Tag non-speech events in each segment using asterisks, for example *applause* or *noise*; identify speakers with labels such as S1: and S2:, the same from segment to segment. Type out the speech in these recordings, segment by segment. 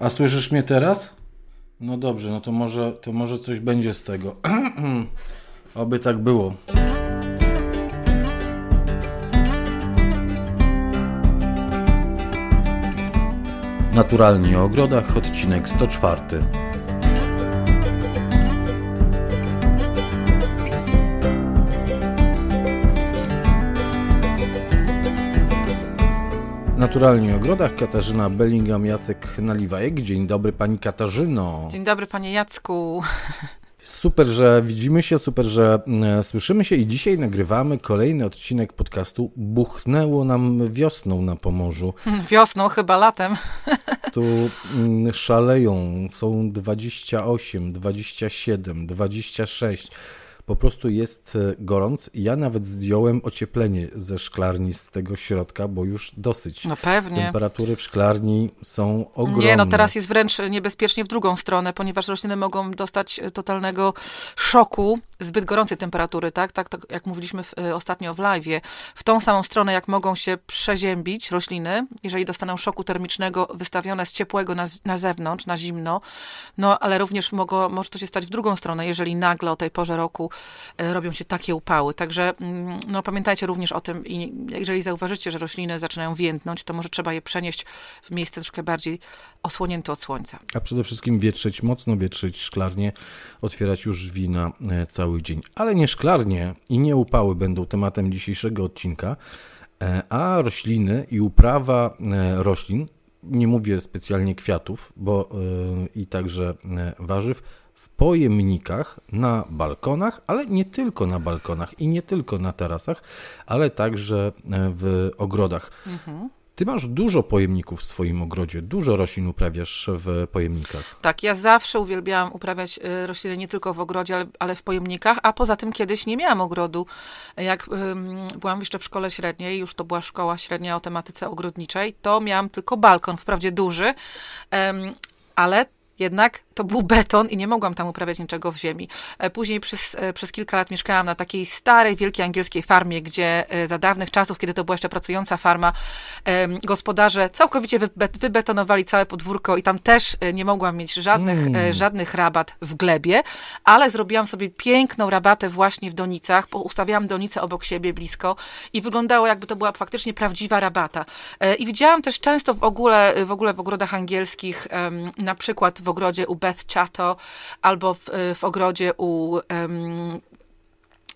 S1: A słyszysz mnie teraz? No dobrze, no to może, to może coś będzie z tego. *clears throat* Oby tak było. Naturalnie o ogrodach, odcinek 104. Naturalnie o ogrodach Katarzyna Bellingham, Jacek Naliwajek. Dzień dobry pani Katarzyno.
S2: Dzień dobry panie Jacku.
S1: Super, że widzimy się, super, że e, słyszymy się i dzisiaj nagrywamy kolejny odcinek podcastu Buchnęło nam wiosną na Pomorzu. *laughs*
S2: Wiosną, chyba latem. *laughs*
S1: Tu mm, szaleją, są 28, 27, 26 po prostu jest e, gorąc. Ja nawet zdjąłem ocieplenie ze szklarni z tego środka, bo już dosyć.
S2: No pewnie.
S1: Temperatury w szklarni są ogromne.
S2: Nie, no teraz jest wręcz niebezpiecznie w drugą stronę, ponieważ rośliny mogą dostać e, totalnego szoku zbyt gorącej temperatury, tak? Tak, tak jak mówiliśmy w, e, ostatnio w live, w tą samą stronę, jak mogą się przeziębić rośliny, jeżeli dostaną szoku termicznego wystawione z ciepłego na, na zewnątrz, na zimno, no ale również mogło, może to się stać w drugą stronę, jeżeli nagle o tej porze roku robią się takie upały. Także mm, no, pamiętajcie również o tym i jeżeli zauważycie, że rośliny zaczynają więdnąć, to może trzeba je przenieść w miejsce troszkę bardziej osłonięte od słońca.
S1: A przede wszystkim wietrzyć, mocno wietrzyć szklarnie, otwierać już wina e, cały dzień. Ale nie szklarnie i nie upały będą tematem dzisiejszego odcinka, e, a rośliny i uprawa roślin, nie mówię specjalnie kwiatów, bo i także warzyw, pojemnikach na balkonach, ale nie tylko na balkonach i nie tylko na tarasach, ale także e, w ogrodach. Mhm. Ty masz dużo pojemników w swoim ogrodzie, dużo roślin uprawiasz w pojemnikach.
S2: Tak, ja zawsze uwielbiałam uprawiać e, rośliny nie tylko w ogrodzie, ale, ale w pojemnikach, a poza tym kiedyś nie miałam ogrodu. Jak um, byłam jeszcze w szkole średniej, już to była szkoła średnia o tematyce ogrodniczej, to miałam tylko balkon, wprawdzie duży, um, ale jednak to był beton i nie mogłam tam uprawiać niczego w ziemi. E, później przez, e, przez kilka lat mieszkałam na takiej starej, wielkiej angielskiej farmie, gdzie e, za dawnych czasów, kiedy to była jeszcze pracująca farma, gospodarze całkowicie wybetonowali całe podwórko i tam też nie mogłam mieć żadnych, mm. żadnych rabat w glebie, ale zrobiłam sobie piękną rabatę właśnie w donicach, bo ustawiałam donicę obok siebie blisko i wyglądało jakby to była faktycznie prawdziwa rabata. I widziałam też często w ogóle w, ogóle w ogrodach angielskich, na przykład w ogrodzie u Beth Chato albo w, w ogrodzie u um,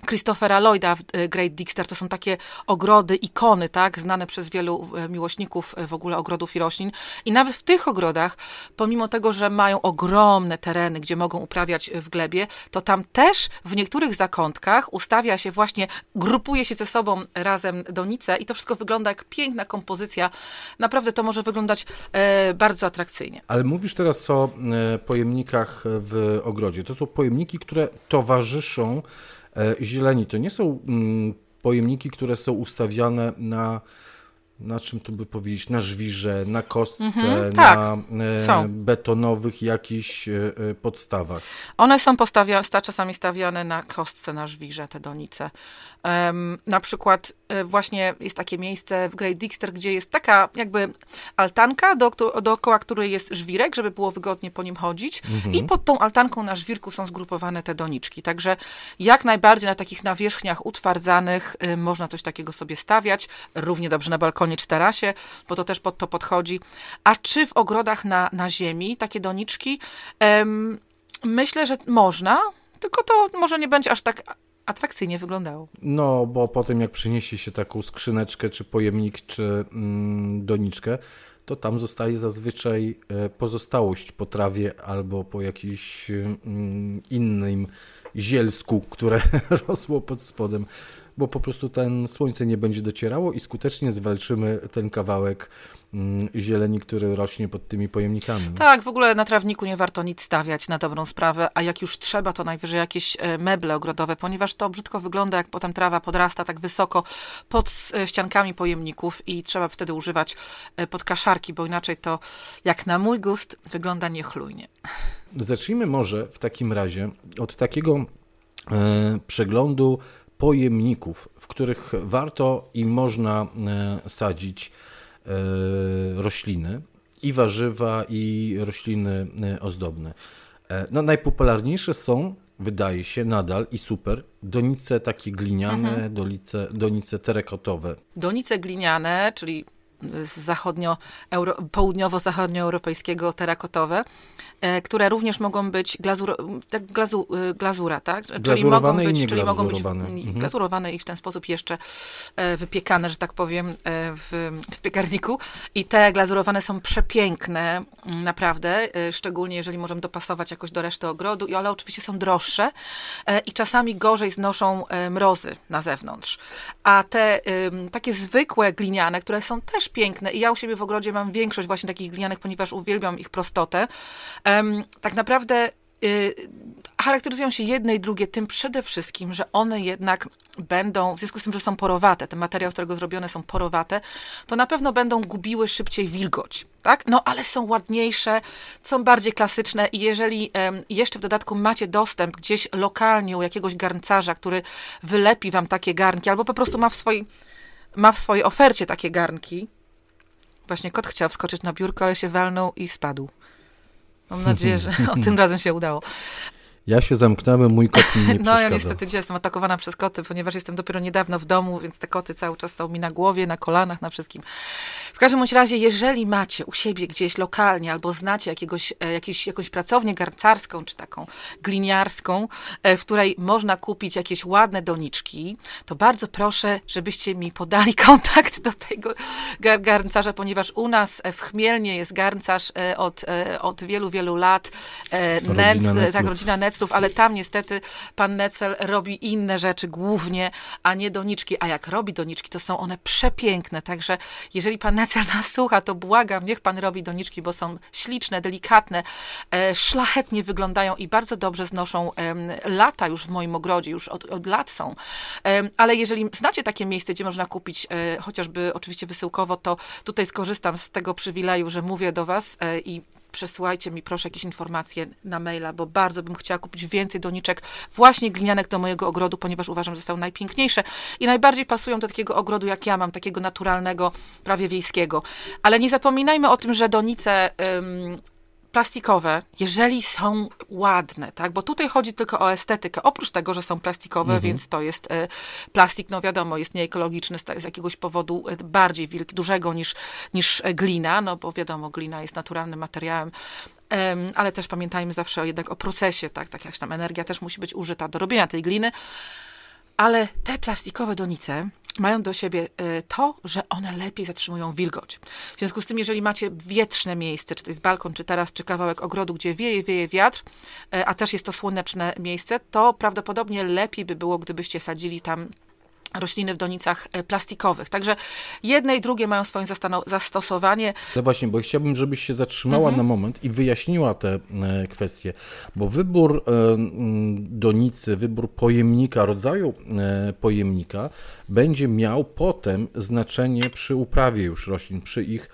S2: Christophera Lloyda w e, Great Dixter to są takie ogrody, ikony, tak, znane przez wielu e, miłośników e, w ogóle ogrodów i roślin. I nawet w tych ogrodach, pomimo tego, że mają ogromne tereny, gdzie mogą uprawiać w glebie, to tam też w niektórych zakątkach ustawia się właśnie, grupuje się ze sobą razem donice i to wszystko wygląda jak piękna kompozycja. Naprawdę to może wyglądać e, bardzo atrakcyjnie.
S1: Ale mówisz teraz o e, pojemnikach w ogrodzie. To są pojemniki, które towarzyszą zieleni to nie są mm, pojemniki, które są ustawiane na na czym tu by powiedzieć, na żwirze, na kostce, mhm, tak, na e, betonowych jakichś e, podstawach.
S2: One są postawia, czasami stawiane na kostce, na żwirze, te donice. Um, na przykład e, właśnie jest takie miejsce w Great Dixter, gdzie jest taka jakby altanka, do, dookoła której jest żwirek, żeby było wygodnie po nim chodzić mhm. i pod tą altanką na żwirku są zgrupowane te doniczki. Także jak najbardziej na takich nawierzchniach utwardzanych y, można coś takiego sobie stawiać, równie dobrze na balkonie czy tarasie, bo to też pod to podchodzi. A czy w ogrodach na, na ziemi takie doniczki? Myślę, że można, tylko to może nie będzie aż tak atrakcyjnie wyglądało.
S1: No, bo po tym jak przyniesie się taką skrzyneczkę, czy pojemnik, czy mm, doniczkę, to tam zostaje zazwyczaj e, pozostałość po trawie albo po jakimś mm, innym zielsku, które *laughs* rosło pod spodem, bo po prostu ten słońce nie będzie docierało i skutecznie zwalczymy ten kawałek Mm, zieleni, który rośnie pod tymi pojemnikami.
S2: Tak, w ogóle na trawniku nie warto nic stawiać na dobrą sprawę, a jak już trzeba, to najwyżej jakieś e, meble ogrodowe, ponieważ to brzydko wygląda, jak potem trawa podrasta tak wysoko pod e, ściankami pojemników i trzeba wtedy używać e, podkaszarki, bo inaczej to, jak na mój gust, wygląda niechlujnie.
S1: Zacznijmy może w takim razie od takiego przeglądu pojemników, w których warto i można e, sadzić E, rośliny i warzywa, i rośliny ozdobne. No, najpopularniejsze są wydaje się nadal i super, donice takie gliniane, mhm. donice, donice terekotowe.
S2: Donice gliniane, czyli zachodnio, południowo-zachodnioeuropejskiego terakotowe, e, które również mogą być glazur, tak glazu, e, glazura, tak?
S1: Czyli mogą
S2: być,
S1: czyli mogą być
S2: mhm. glazurowane i w ten sposób jeszcze e, wypiekane, że tak powiem, w, w piekarniku. I te glazurowane są przepiękne, naprawdę, szczególnie jeżeli możemy dopasować jakoś do reszty ogrodu, ale oczywiście są droższe i czasami gorzej znoszą mrozy na zewnątrz. A te takie zwykłe gliniane, które są też piękne i ja u siebie w ogrodzie mam większość właśnie takich glinianek, ponieważ uwielbiam ich prostotę. Um, tak naprawdę y, charakteryzują się jedne i drugie tym przede wszystkim, że one jednak będą, w związku z tym, że są porowate, ten materiał, z którego zrobione są porowate, to na pewno będą gubiły szybciej wilgoć, tak? No, ale są ładniejsze, są bardziej klasyczne i jeżeli jeszcze w dodatku macie dostęp gdzieś lokalnie u jakiegoś garncarza, który wylepi wam takie garnki, albo po prostu ma w swojej, ma w swojej ofercie takie garnki, Właśnie kot chciał wskoczyć na biurko, ale się walnął i spadł. Mam *laughs* nadzieję, że o tym razem się udało.
S1: Ja się zamknąłem, mój kot mi nie *laughs*
S2: No ja niestety dzisiaj jestem atakowana przez koty, ponieważ jestem dopiero niedawno w domu, więc te koty cały czas są mi na głowie, na kolanach, na wszystkim. W każdym bądź razie, jeżeli macie u siebie gdzieś lokalnie albo znacie jakiegoś, e, jakieś, jakąś pracownię garncarską czy taką gliniarską, e, w której można kupić jakieś ładne doniczki, to bardzo proszę, żebyście mi podali *laughs* kontakt do tego gar garncarza, ponieważ u nas w Chmielnie jest garncarz e, od, od wielu, wielu lat. Nec, tak, rodzina Nec ale tam niestety pan Necel robi inne rzeczy głównie, a nie doniczki. A jak robi doniczki, to są one przepiękne. Także jeżeli pan Necel nas słucha, to błagam, niech pan robi doniczki, bo są śliczne, delikatne, e, szlachetnie wyglądają i bardzo dobrze znoszą lata już w moim ogrodzie, już od, od lat są. Ale jeżeli znacie takie miejsce, gdzie można kupić e, chociażby oczywiście wysyłkowo, to tutaj skorzystam z tego przywileju, że mówię do was e, i przesyłajcie mi proszę jakieś informacje na maila, bo bardzo bym chciała kupić więcej doniczek właśnie glinianek do mojego ogrodu, ponieważ uważam, że są najpiękniejsze i najbardziej pasują do takiego ogrodu, jak ja mam, takiego naturalnego, prawie wiejskiego. Ale nie zapominajmy o tym, że donice plastikowe, jeżeli są ładne, tak, bo tutaj chodzi tylko o estetykę, oprócz tego, że są plastikowe, mhm. więc to jest e, plastik, no wiadomo, jest nieekologiczny z, z jakiegoś powodu e, bardziej wielki, dużego niż, niż e, glina, no bo wiadomo, glina jest naturalnym materiałem, ale też pamiętajmy zawsze jednak o procesie, tak, tak jak tam energia też musi być użyta do robienia tej gliny, ale te plastikowe donice mają do siebie e, to, że one lepiej zatrzymują wilgoć. W związku z tym, jeżeli macie wietrzne miejsce, czy to jest balkon, czy teraz, czy kawałek ogrodu, gdzie wieje, wieje wiatr, e, a też jest to słoneczne miejsce, to prawdopodobnie lepiej by było, gdybyście sadzili tam rośliny w donicach e, plastikowych. Także jedne i drugie mają swoje zastosowanie.
S1: No właśnie, bo chciałbym, żebyś się zatrzymała mhm. na moment i wyjaśniła te e, kwestie, bo wybór e, donicy, wybór pojemnika, rodzaju pojemnika będzie miał potem znaczenie przy uprawie już roślin, przy ich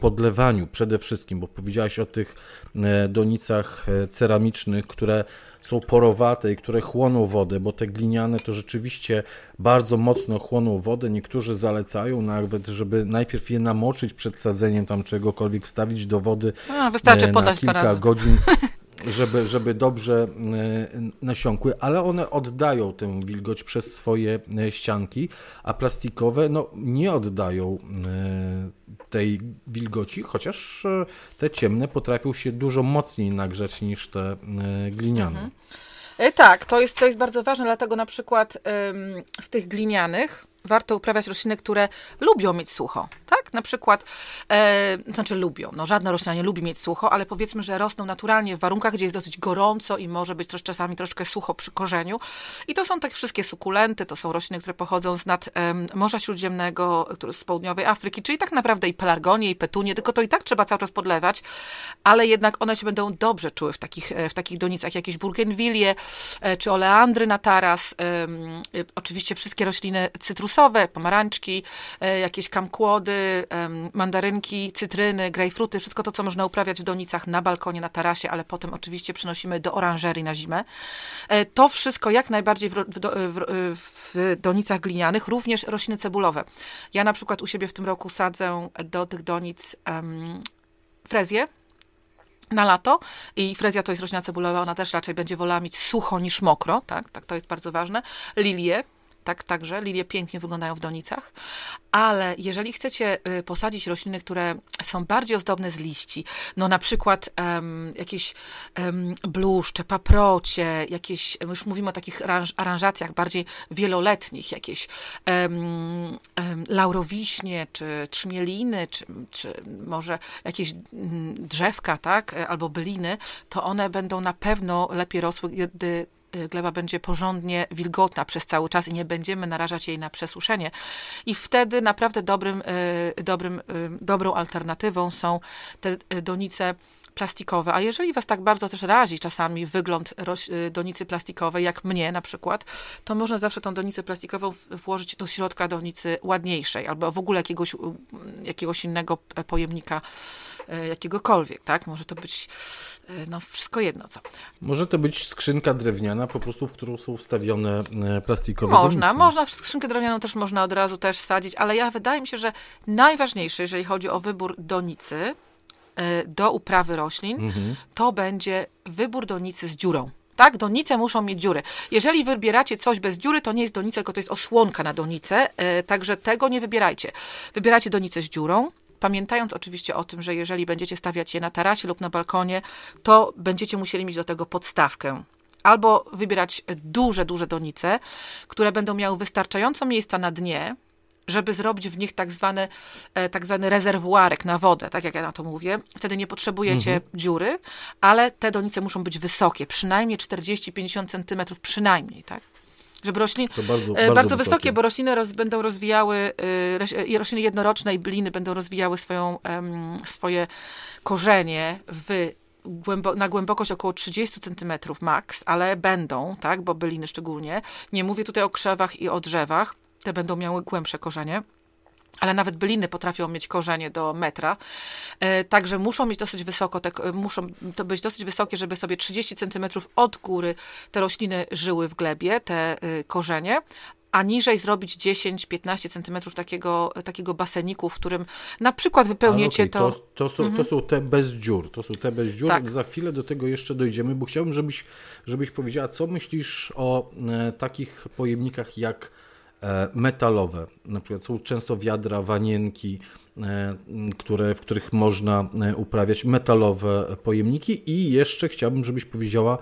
S1: podlewaniu przede wszystkim, bo powiedziałaś o tych donicach ceramicznych, które są porowate i które chłoną wodę, bo te gliniane to rzeczywiście bardzo mocno chłoną wodę. Niektórzy zalecają nawet, żeby najpierw je namoczyć przed sadzeniem tam czegokolwiek, wstawić do wody
S2: A, wystarczy
S1: e,
S2: na
S1: kilka godzin. *laughs* żeby, żeby dobrze e, nasiąkły, ale one oddają tę wilgoć przez swoje e, ścianki, a plastikowe no, nie oddają tej wilgoci, chociaż te ciemne potrafią się dużo mocniej nagrzać niż te gliniane. Mhm.
S2: Tak, to jest, to jest bardzo ważne, dlatego na przykład w tych glinianych warto uprawiać rośliny, które lubią mieć sucho, tak? Na przykład, e, znaczy lubią, no żadna roślina nie lubi mieć sucho, ale powiedzmy, że rosną naturalnie w warunkach, gdzie jest dosyć gorąco i może być też czasami troszkę sucho przy korzeniu. I to są tak wszystkie sukulenty, to są rośliny, które pochodzą z nad e, Morza Śródziemnego, z południowej Afryki, czyli tak naprawdę i pelargonie, i petunie, tylko to i tak trzeba cały czas podlewać, ale jednak one się będą dobrze czuły w takich, e, w takich donicach, jakieś burgenwilie, e, czy oleandry na taras, e, oczywiście wszystkie rośliny cytrusowe, cytrusowe, pomarańczki, e, jakieś kamkłody, mandarynki, cytryny, grejpfruty, wszystko to, co można uprawiać w donicach na balkonie, na tarasie, ale potem oczywiście przynosimy do oranżerii na zimę. E, to wszystko jak najbardziej w, w, w, w donicach glinianych, również rośliny cebulowe. Ja na przykład u siebie w tym roku sadzę do tych donic um, frezję na lato i frezja to jest roślina cebulowa, ona też raczej będzie wolała mieć sucho niż mokro, tak, tak to jest bardzo ważne. Lilie, tak, także lilie pięknie wyglądają w donicach, ale jeżeli chcecie y, posadzić rośliny, które są bardziej ozdobne z liści, no na przykład um, jakieś um, bluszcze, paprocie, jakieś, już mówimy o takich aranżacjach bardziej wieloletnich, jakieś um, laurowiśnie, czy trzmieliny, czy, czy może jakieś mm, drzewka, tak, albo byliny, to one będą na pewno lepiej rosły, gdy gleba będzie porządnie wilgotna przez cały czas i nie będziemy narażać jej na przesuszenie. I wtedy naprawdę dobrym, y, dobrym, y, dobrą alternatywą są te donice plastikowe. A jeżeli was tak bardzo też razi czasami wygląd donicy plastikowej, jak mnie na przykład, to można zawsze tą donicę plastikową włożyć do środka donicy ładniejszej albo w ogóle jakiegoś, jakiegoś innego pojemnika E, jakiegokolwiek, tak? Może to być, e, no wszystko jedno co.
S1: Może to być skrzynka drewniana, po prostu w którą są wstawione e, plastikowe
S2: Można,
S1: donice.
S2: można, w skrzynkę drewnianą też można od razu też sadzić, ale ja wydaje mi się, że najważniejsze, jeżeli chodzi o wybór donicy do uprawy roślin, mhm. to będzie wybór donicy z dziurą. Tak, donice muszą mieć dziury. Jeżeli wybieracie coś bez dziury, to nie jest donica, tylko to jest osłonka na donicę, także tego nie wybierajcie. Wybieracie donicę z dziurą, Pamiętając oczywiście o tym, że jeżeli będziecie stawiać je na tarasie lub na balkonie, to będziecie musieli mieć do tego podstawkę albo wybierać duże, duże donice, które będą miały wystarczająco miejsca na dnie, żeby zrobić w nich tak zwany, e, tak zwany rezerwuarek na wodę, tak jak ja na to mówię. Wtedy nie potrzebujecie mhm. dziury, ale te donice muszą być wysokie, przynajmniej 40-50 centymetrów, przynajmniej, tak? żeby rośliny, bardzo, e, bardzo, bardzo wysokie, bo rośliny roz, będą rozwijały, y, rośliny jednoroczne i bliny będą rozwijały swoją, swoje korzenie w Głębo, na głębokość około 30 cm max, ale będą, tak, bo byliny szczególnie. Nie mówię tutaj o krzewach i o drzewach, te będą miały głębsze korzenie ale nawet byliny potrafią mieć korzenie do metra, e, także muszą mieć dosyć wysoko, te, muszą to być dosyć wysokie, żeby sobie 30 cm od góry te rośliny żyły w glebie, te y, korzenie, a niżej zrobić 10-15 centymetrów takiego, takiego baseniku, w którym na przykład wypełnicie okay,
S1: to... To, to, są, mhm. to są te bez dziur, to są te bez dziur. Tak. Za chwilę do tego jeszcze dojdziemy, bo chciałbym, żebyś, żebyś powiedziała, co myślisz o e, takich pojemnikach jak E, metalowe. Na przykład są często wiadra, wanienki, e, które, w których można e, uprawiać metalowe pojemniki i jeszcze chciałbym, żebyś powiedziała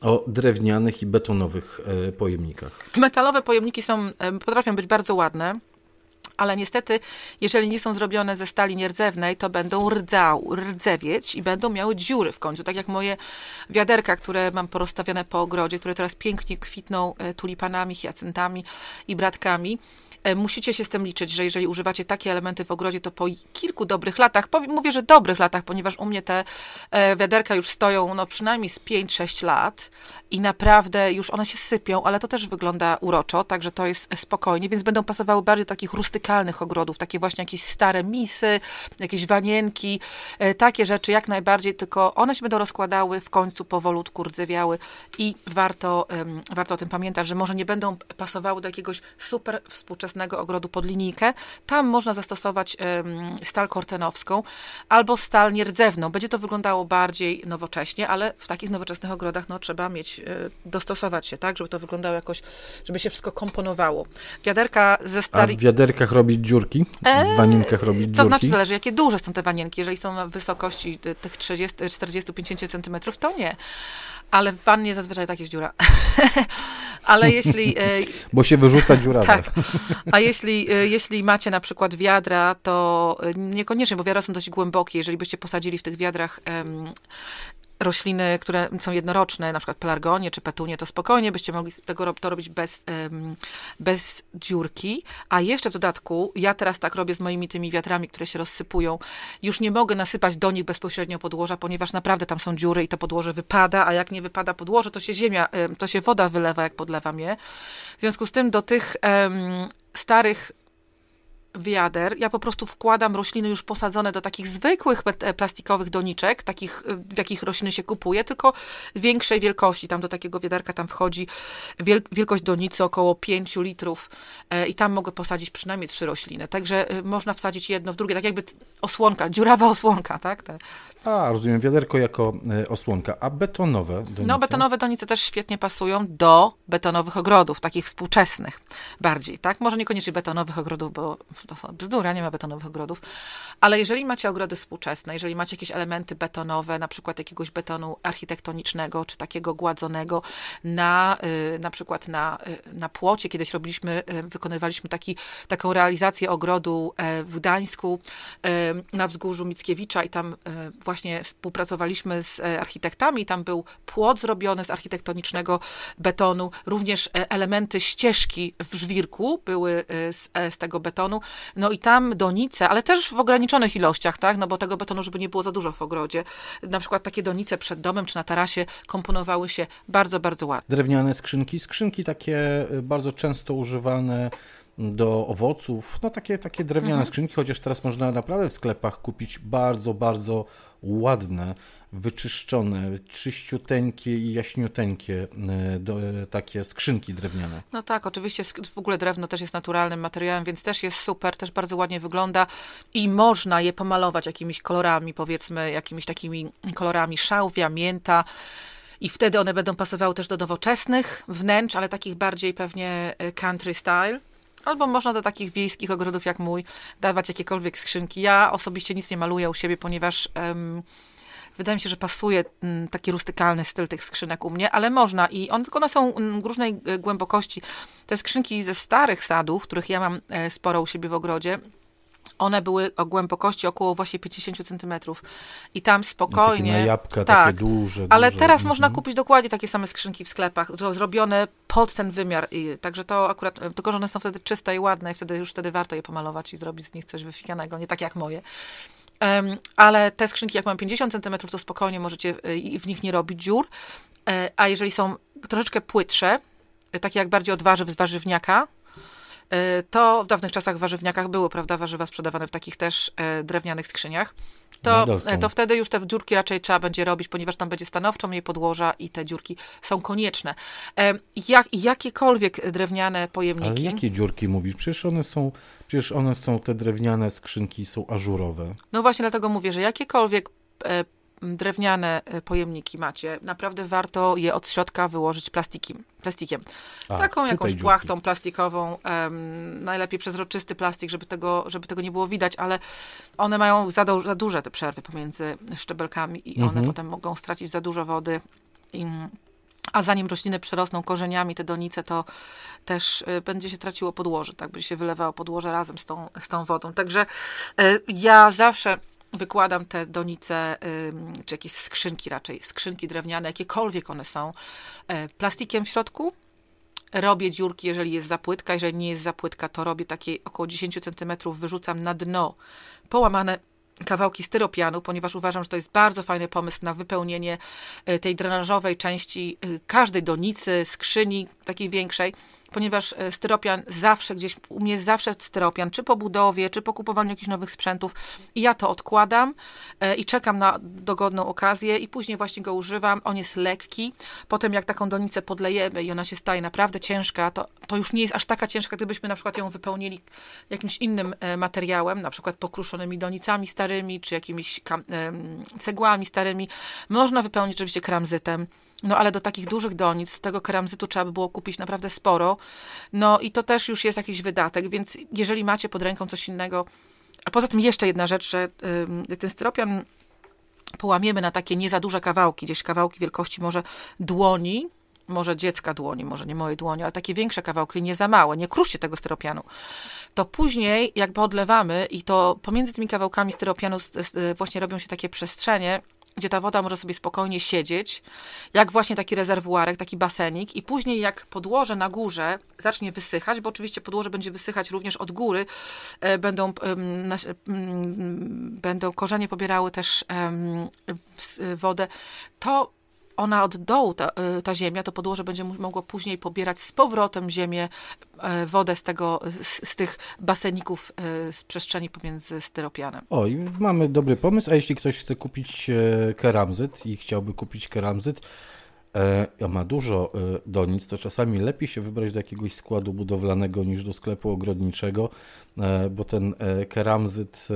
S1: o drewnianych i betonowych pojemnikach.
S2: Metalowe pojemniki są, potrafią być bardzo ładne ale niestety, jeżeli nie są zrobione ze stali nierdzewnej, to będą rdzał, rdzewieć i będą miały dziury w końcu. Tak jak moje wiaderka, które mam porozstawione po ogrodzie, które teraz pięknie kwitną e, tulipanami, hiacyntami i bratkami musicie się z tym liczyć, że jeżeli używacie takie elementy w ogrodzie, to po kilku dobrych latach, mówię, że dobrych latach, ponieważ u mnie te e, wiaderka już stoją no przynajmniej z 5-6 lat i naprawdę już one się sypią, ale to też wygląda uroczo, także to jest spokojnie, więc będą pasowały bardziej do takich rustykalnych ogrodów, takie właśnie jakieś stare misy, jakieś wanienki, e, takie rzeczy jak najbardziej, tylko one się będą rozkładały w końcu powolutku, rdzewiały i warto, warto o tym pamiętać, że może nie będą pasowały do jakiegoś super współczesnego własnego ogrodu pod linijkę. Tam można zastosować stal kortenowską albo stal nierdzewną. Będzie to wyglądało bardziej nowocześnie, ale w takich nowoczesnych ogrodach no, trzeba mieć, e, dostosować się, tak, żeby to wyglądało jakoś, żeby się wszystko komponowało. Wiaderka ze starych...
S1: A w wiaderkach robić dziurki? W eee, wanienkach robić dziurki?
S2: To znaczy zależy, jakie duże są te wanienki. Jeżeli są na wysokości tych 40-50 cm, to nie ale w wannie zazwyczaj tak jest dziura. *laughs* ale jeśli... E, *laughs*
S1: Bo się wyrzuca dziura.
S2: tak. *laughs* A jeśli, e, jeśli macie na przykład wiadra, to e, niekoniecznie, bo wiadra są dość głębokie. Jeżeli byście posadzili w tych wiadrach rośliny, które są jednoroczne, na przykład pelargonie czy petunie, to spokojnie byście mogli tego to robić bez, bez dziurki. A jeszcze w dodatku, ja teraz tak robię z moimi tymi wiatrami, które się rozsypują. Już nie mogę nasypać do nich bezpośrednio podłoża, ponieważ naprawdę tam są dziury i to podłoże wypada, a jak nie wypada podłoże, to się ziemia, to się woda wylewa, jak podlewam je. W związku z tym do tych starych wiader ja po prostu wkładam rośliny już posadzone do takich zwykłych plastikowych doniczek, takich, w jakich rośliny się kupuje, tylko większej wielkości. Tam do takiego wiaderka tam wchodzi wielkość donicy około 5 litrów i tam mogę posadzić przynajmniej trzy rośliny. Także można wsadzić jedno w drugie, tak jakby osłonka, dziurawa osłonka, tak? Te.
S1: A, rozumiem, wiaderko jako osłonka. A betonowe donice?
S2: No, betonowe donice też świetnie pasują do betonowych ogrodów, takich współczesnych bardziej, tak? Może niekoniecznie betonowych ogrodów, bo to są bzdura, nie ma betonowych ogrodów, ale jeżeli macie ogrody współczesne, jeżeli macie jakieś elementy betonowe, na przykład jakiegoś betonu architektonicznego, czy takiego gładzonego na, y, na przykład na, y, na płocie, kiedyś robiliśmy, y, wykonywaliśmy taki, taką realizację ogrodu e, w Gdańsku e, na wzgórzu Mickiewicza i tam e, właśnie współpracowaliśmy z architektami, tam był płot zrobiony z architektonicznego betonu, również elementy ścieżki w żwirku były z, z tego betonu, no i tam donice, ale też w ograniczonych ilościach, tak, no bo tego betonu, żeby nie było za dużo w ogrodzie. Na przykład takie donice przed domem czy na tarasie komponowały się bardzo, bardzo ładnie.
S1: Drewniane skrzynki, skrzynki takie y, bardzo często używane do owoców, no takie, takie drewniane mhm. skrzynki, chociaż teraz można naprawdę w sklepach kupić bardzo, bardzo ładne, wyczyszczone, czyściuteńkie i jaśniuteńkie e, do, e, takie skrzynki drewniane.
S2: No tak, oczywiście w ogóle drewno też jest naturalnym materiałem, więc też jest super, też bardzo ładnie wygląda i można je pomalować jakimiś kolorami, powiedzmy jakimiś takimi kolorami szałwia, mięta, i wtedy one będą pasowały też do nowoczesnych wnętrz, ale takich bardziej pewnie e, country style. Albo można do takich wiejskich ogrodów jak mój dawać jakiekolwiek skrzynki. Ja osobiście nic nie maluję u siebie, ponieważ um, wydaje mi się, że pasuje um, taki rustykalny styl tych skrzynek u mnie, ale można i on, tylko one są um, różnej e, głębokości. Te skrzynki ze starych sadów, których ja mam e, sporo u siebie w ogrodzie, one były o głębokości około właśnie 50 centymetrów. I tam spokojnie.
S1: Takie na jabłka, tak, takie duże.
S2: Ale
S1: duże.
S2: teraz mhm. można kupić dokładnie takie same skrzynki w sklepach, zrobione pod ten wymiar. I, także to akurat, tylko że one są wtedy czyste i ładne, i wtedy już wtedy warto je pomalować i zrobić z nich coś wyfikanego, nie tak jak moje. Ale te skrzynki, jak mam 50 centymetrów, to spokojnie możecie y, w nich nie robić dziur. E, a jeżeli są troszeczkę płytsze, y, takie jak bardziej od warzyw z warzywniaka, to w dawnych czasach w warzywniakach były, prawda, warzywa sprzedawane w takich też e, drewnianych skrzyniach. To, e, to wtedy już te dziurki raczej trzeba będzie robić, ponieważ tam będzie stanowczo mniej podłoża i te dziurki są konieczne. Jak, jakiekolwiek drewniane pojemniki.
S1: Ale jakie dziurki mówisz? Przecież one są, przecież one są, te drewniane skrzynki są ażurowe.
S2: No właśnie dlatego mówię, że jakiekolwiek drewniane e, pojemniki macie, naprawdę warto je od środka wyłożyć plastikiem. plastikiem. A, Taką jakąś dziurki. płachtą plastikową, um, najlepiej przezroczysty plastik, żeby tego, żeby tego nie było widać, ale one mają za, do, za duże te przerwy pomiędzy szczebelkami i mhm. one potem mogą stracić za dużo wody. I, a zanim rośliny przerosną korzeniami, te donice, to też y, będzie się traciło podłoże, tak, będzie się wylewało podłoże razem z tą, z tą wodą. Także y, ja zawsze wykładam te donice, czy jakieś skrzynki raczej, skrzynki drewniane, jakiekolwiek one są, e, plastikiem w środku. Robię dziurki, jeżeli jest zapłytka, jeżeli nie jest zapłytka, to robię takie około 10 cm, wyrzucam na dno połamane kawałki styropianu, ponieważ uważam, że to jest bardzo fajny pomysł na wypełnienie e, tej drenażowej części e, każdej donicy, skrzyni takiej większej ponieważ e, styropian zawsze gdzieś, u mnie zawsze styropian, czy po budowie, czy po kupowaniu jakichś nowych sprzętów. I ja to odkładam e, i czekam na dogodną okazję i później właśnie go używam, on jest lekki, potem jak taką donicę podlejemy i ona się staje naprawdę ciężka, to, to już nie jest aż taka ciężka, gdybyśmy na przykład ją wypełnili jakimś innym e, materiałem, na przykład pokruszonymi donicami starymi, czy jakimiś cegłami starymi. Można wypełnić oczywiście kramzytem, no ale do takich dużych donic tego keramzytu trzeba by było kupić naprawdę sporo. No i to też już jest jakiś wydatek, więc jeżeli macie pod ręką coś innego, a poza tym jeszcze jedna rzecz, że ten styropian połamiemy na takie nie za duże kawałki, gdzieś kawałki wielkości może dłoni, może dziecka dłoni, może nie mojej dłoni, ale takie większe kawałki, nie za małe, nie kruszcie tego styropianu. To później jakby odlewamy i to pomiędzy tymi kawałkami styropianu właśnie robią się takie przestrzenie, gdzie ta woda może sobie spokojnie siedzieć, jak właśnie taki rezerwuarek, taki basenik i później jak podłoże na górze zacznie wysychać, bo oczywiście podłoże będzie wysychać również od góry, e, będą, będą korzenie pobierały też wodę, to ona od dołu, ta, y, ta ziemia, to podłoże będzie mogło później pobierać z powrotem ziemię, e, wodę z, tego, z, z tych baseników e, z przestrzeni pomiędzy styropianem.
S1: O, i mamy dobry pomysł, a jeśli ktoś chce kupić e, keramzyt i chciałby kupić keramzyt, a ma dużo donic, to czasami lepiej się wybrać do jakiegoś składu budowlanego niż do sklepu ogrodniczego, bo ten keramzyt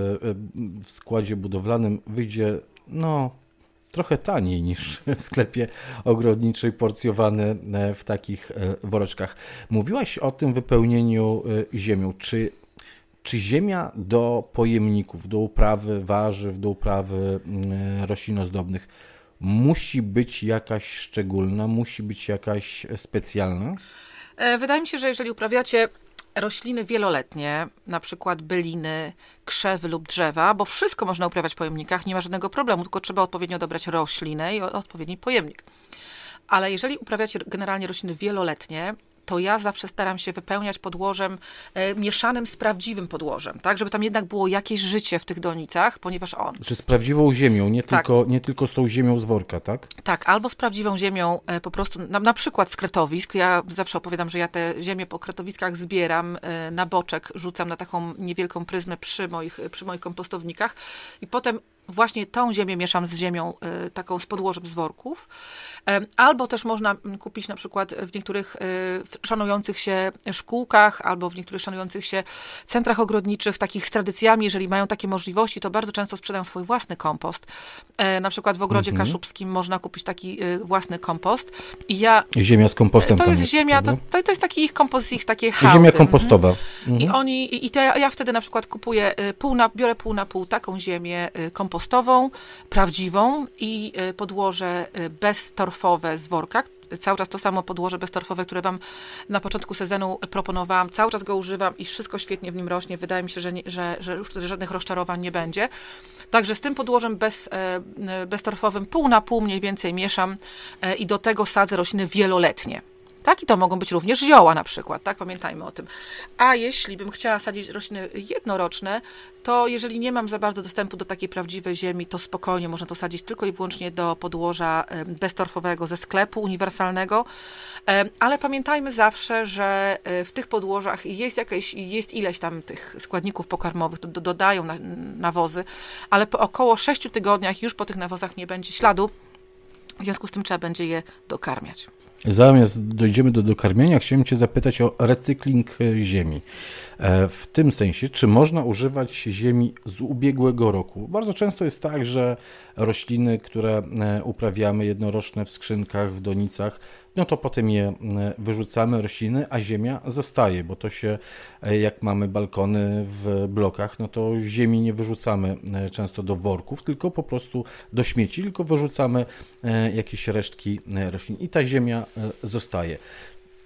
S1: w składzie budowlanym wyjdzie no trochę taniej niż *laughs* w sklepie ogrodniczej, porcjowany e, w takich e, woreczkach. Mówiłaś o tym wypełnieniu e, ziemią. Czy, czy ziemia do pojemników, do uprawy warzyw, do uprawy mm, roślin ozdobnych musi być jakaś szczególna, musi być jakaś specjalna?
S2: Wydaje mi się, że jeżeli uprawiacie rośliny wieloletnie, na przykład byliny, krzewy lub drzewa, bo wszystko można uprawiać w pojemnikach, nie ma żadnego problemu, tylko trzeba odpowiednio dobrać roślinę i odpowiedni pojemnik. Ale jeżeli uprawiacie generalnie rośliny wieloletnie, to ja zawsze staram się wypełniać podłożem e, mieszanym z prawdziwym podłożem, tak, żeby tam jednak było jakieś życie w tych donicach, ponieważ on...
S1: Czy z prawdziwą ziemią, nie, tak. tylko, nie tylko z tą ziemią z worka, tak?
S2: Tak, albo z prawdziwą ziemią e, po prostu, na, na przykład z kretowisk. Ja zawsze opowiadam, że ja te ziemię po kretowiskach zbieram e, na boczek, rzucam na taką niewielką pryzmę przy moich, przy moich kompostownikach i potem właśnie tą ziemię mieszam z ziemią y, taką z podłożem z worków. Albo też można mm, kupić na przykład w niektórych y, szanujących się szkółkach, albo w niektórych szanujących się centrach ogrodniczych, takich z tradycjami, jeżeli mają takie możliwości, to bardzo często sprzedają swój własny kompost. E, na przykład w ogrodzie mhm. kaszubskim można kupić taki y, własny kompost.
S1: I ja... Ziemia z kompostem
S2: To jest,
S1: jest
S2: ziemia, to, to, jest taki ich kompost, ich takie hałdy.
S1: Ziemia kompostowa.
S2: Mhm. I oni, i te, ja wtedy na przykład kupuję pół na, biorę pół na pół taką ziemię kompostową, kompostową, prawdziwą i y, podłoże y, beztorfowe z worka, cały czas to samo podłoże beztorfowe, które Wam na początku sezonu proponowałam. Cały czas go używam i wszystko świetnie w nim rośnie. Wydaje mi się, że, nie, że, że już żadnych rozczarowań nie będzie. Także z tym podłożem bez, e, beztorfowym pół na pół mniej więcej mieszam e, i do tego sadzę rośliny wieloletnie. Tak, i to mogą być również zioła na przykład, tak, pamiętajmy o tym. A jeśli bym chciała sadzić rośliny jednoroczne, to jeżeli nie mam za bardzo dostępu do takiej prawdziwej ziemi, to spokojnie można to sadzić tylko i wyłącznie do podłoża beztorfowego ze sklepu uniwersalnego. Ale pamiętajmy zawsze, że e, w tych podłożach jest jakieś, jest ileś tam tych składników pokarmowych, do, dodają na, nawozy, ale po około 6 tygodniach już po tych nawozach nie będzie śladu, w związku z tym trzeba będzie je dokarmiać.
S1: Zamiast dojdziemy do dokarmienia, chciałem Cię zapytać o recykling e, ziemi. E, w tym sensie, czy można używać ziemi z ubiegłego roku? Bardzo często jest tak, że rośliny, które e, uprawiamy jednoroczne w skrzynkach, w donicach, no to potem je wyrzucamy, rośliny, a ziemia zostaje, bo to się, jak mamy balkony w blokach, no to ziemi nie wyrzucamy często do worków, tylko po prostu do śmieci, tylko wyrzucamy jakieś resztki roślin i ta ziemia zostaje.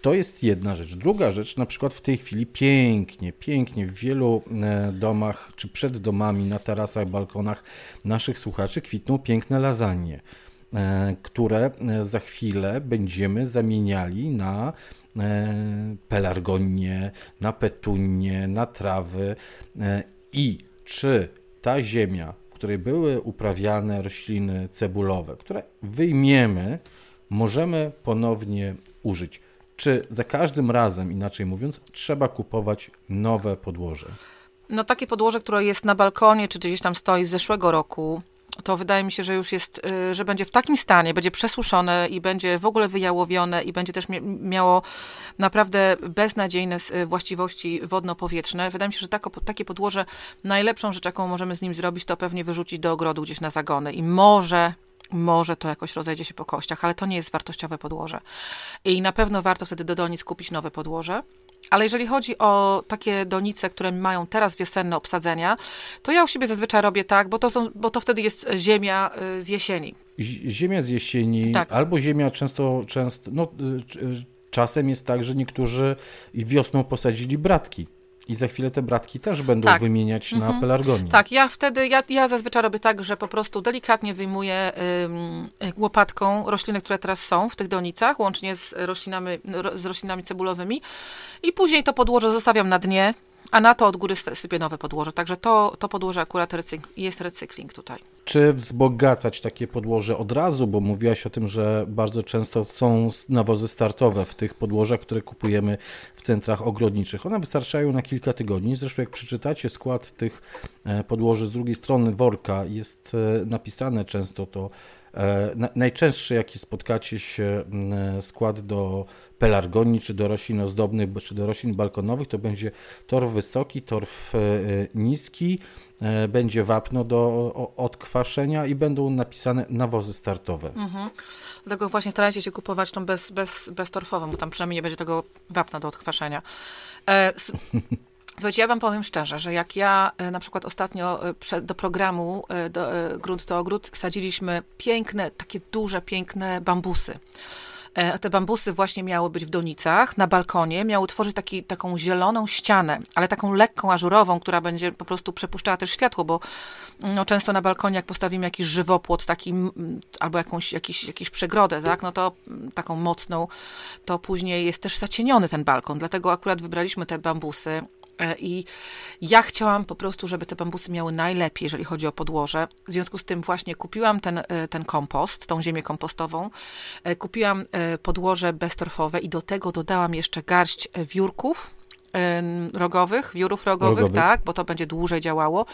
S1: To jest jedna rzecz. Druga rzecz, na przykład w tej chwili pięknie, pięknie w wielu e, domach, czy przed domami, na tarasach, balkonach naszych słuchaczy kwitną piękne lasagne, e, które e, za chwilę będziemy zamieniali na pelargonie, na petunie, na trawy. I czy ta ziemia, w której były uprawiane rośliny cebulowe, które wyjmiemy, możemy ponownie użyć. Czy za każdym razem, inaczej mówiąc, trzeba kupować nowe podłoże?
S2: No takie podłoże, które jest na balkonie, czy gdzieś tam stoi z zeszłego roku, to wydaje mi się, że już jest, y, że będzie w takim stanie, będzie przesuszone i będzie w ogóle wyjałowione i będzie też miało naprawdę beznadziejne y, właściwości wodno-powietrzne. Wydaje mi się, że takie podłoże, najlepszą rzecz, jaką możemy z nim zrobić, to pewnie wyrzucić do ogrodu gdzieś na zagony i może może to jakoś rozejdzie się po kościach, ale to nie jest wartościowe podłoże. I na pewno warto wtedy do donic kupić nowe podłoże. Ale jeżeli chodzi o takie donice, które mają teraz wiosenne obsadzenia, to ja u siebie zazwyczaj robię tak, bo to, są, bo to wtedy jest ziemia y, z jesieni.
S1: Ziemia z jesieni, tak. albo ziemia często, często no, y, y, czasem jest tak, że niektórzy wiosną posadzili bratki. I za chwilę te bratki też będą tak. wymieniać mhm. na pelargonii.
S2: Tak, ja wtedy, ja, ja zazwyczaj robię tak, że po prostu delikatnie wyjmuję y, łopatką rośliny, które teraz są w tych donicach, łącznie z roślinami, z roślinami cebulowymi i później to podłoże zostawiam na dnie, a na to od góry sypię nowe podłoże. Także to, to podłoże akurat recykling, jest recykling tutaj.
S1: Czy wzbogacać takie podłoże od razu, bo mówiłaś o tym, że bardzo często są nawozy startowe w tych podłożach, które kupujemy w centrach ogrodniczych. One wystarczają na kilka tygodni. Zresztą jak przeczytacie skład tych e, podłoży z drugiej strony worka, jest e, napisane często to najczęstszy, jaki spotkacie się skład do pelargonii, czy do roślin ozdobnych, czy do roślin balkonowych, to będzie torf wysoki, torf e, niski, e, będzie wapno do odkwaszenia i będą napisane nawozy startowe. Mhm.
S2: Dlatego właśnie starajcie się kupować tą bez, bez, beztorfową, bo tam przynajmniej nie będzie tego wapna do odkwaszenia. E, *laughs* Słuchajcie, ja wam powiem szczerze, że jak ja na przykład ostatnio do programu do, Grunt to Ogród sadziliśmy piękne, takie duże, piękne bambusy. E, te bambusy właśnie miały być w donicach, na balkonie, miały tworzyć taki, taką zieloną ścianę, ale taką lekką, ażurową, która będzie po prostu przepuszczała też światło, bo no, często na balkonie, jak postawimy jakiś żywopłot taki, albo jakąś, jakiś, jakieś przegrodę, tak, no to taką mocną, to później jest też zacieniony ten balkon, dlatego akurat wybraliśmy te bambusy I ja chciałam po prostu, żeby te bambusy miały najlepiej, jeżeli chodzi o podłoże. W związku z tym właśnie kupiłam ten, e, ten kompost, tą ziemię kompostową. E, kupiłam podłoże beztorfowe i do tego dodałam jeszcze garść wiórków, rogowych, wiórów rogowych, rogowych, tak, bo to będzie dłużej działało.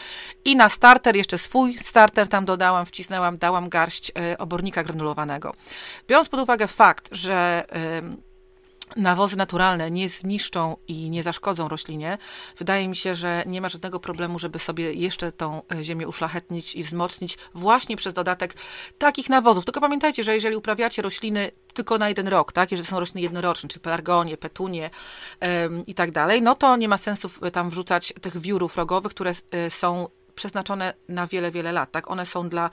S2: I na starter jeszcze swój starter tam dodałam, wcisnęłam, dałam garść obornika granulowanego. Biorąc pod uwagę fakt, że nawozy naturalne nie zniszczą i nie zaszkodzą roślinie, wydaje mi się, że nie ma żadnego problemu, żeby sobie jeszcze tą e, ziemię uszlachetnić i wzmocnić właśnie przez dodatek takich nawozów. Tylko pamiętajcie, że jeżeli uprawiacie rośliny tylko na jeden rok, tak, jeżeli są rośliny jednoroczne, czyli pelargonie, petunie ym, i tak dalej, no to nie ma sensu tam wrzucać tych wiórów rogowych, które y, są przeznaczone na wiele, wiele lat. Tak? One są dla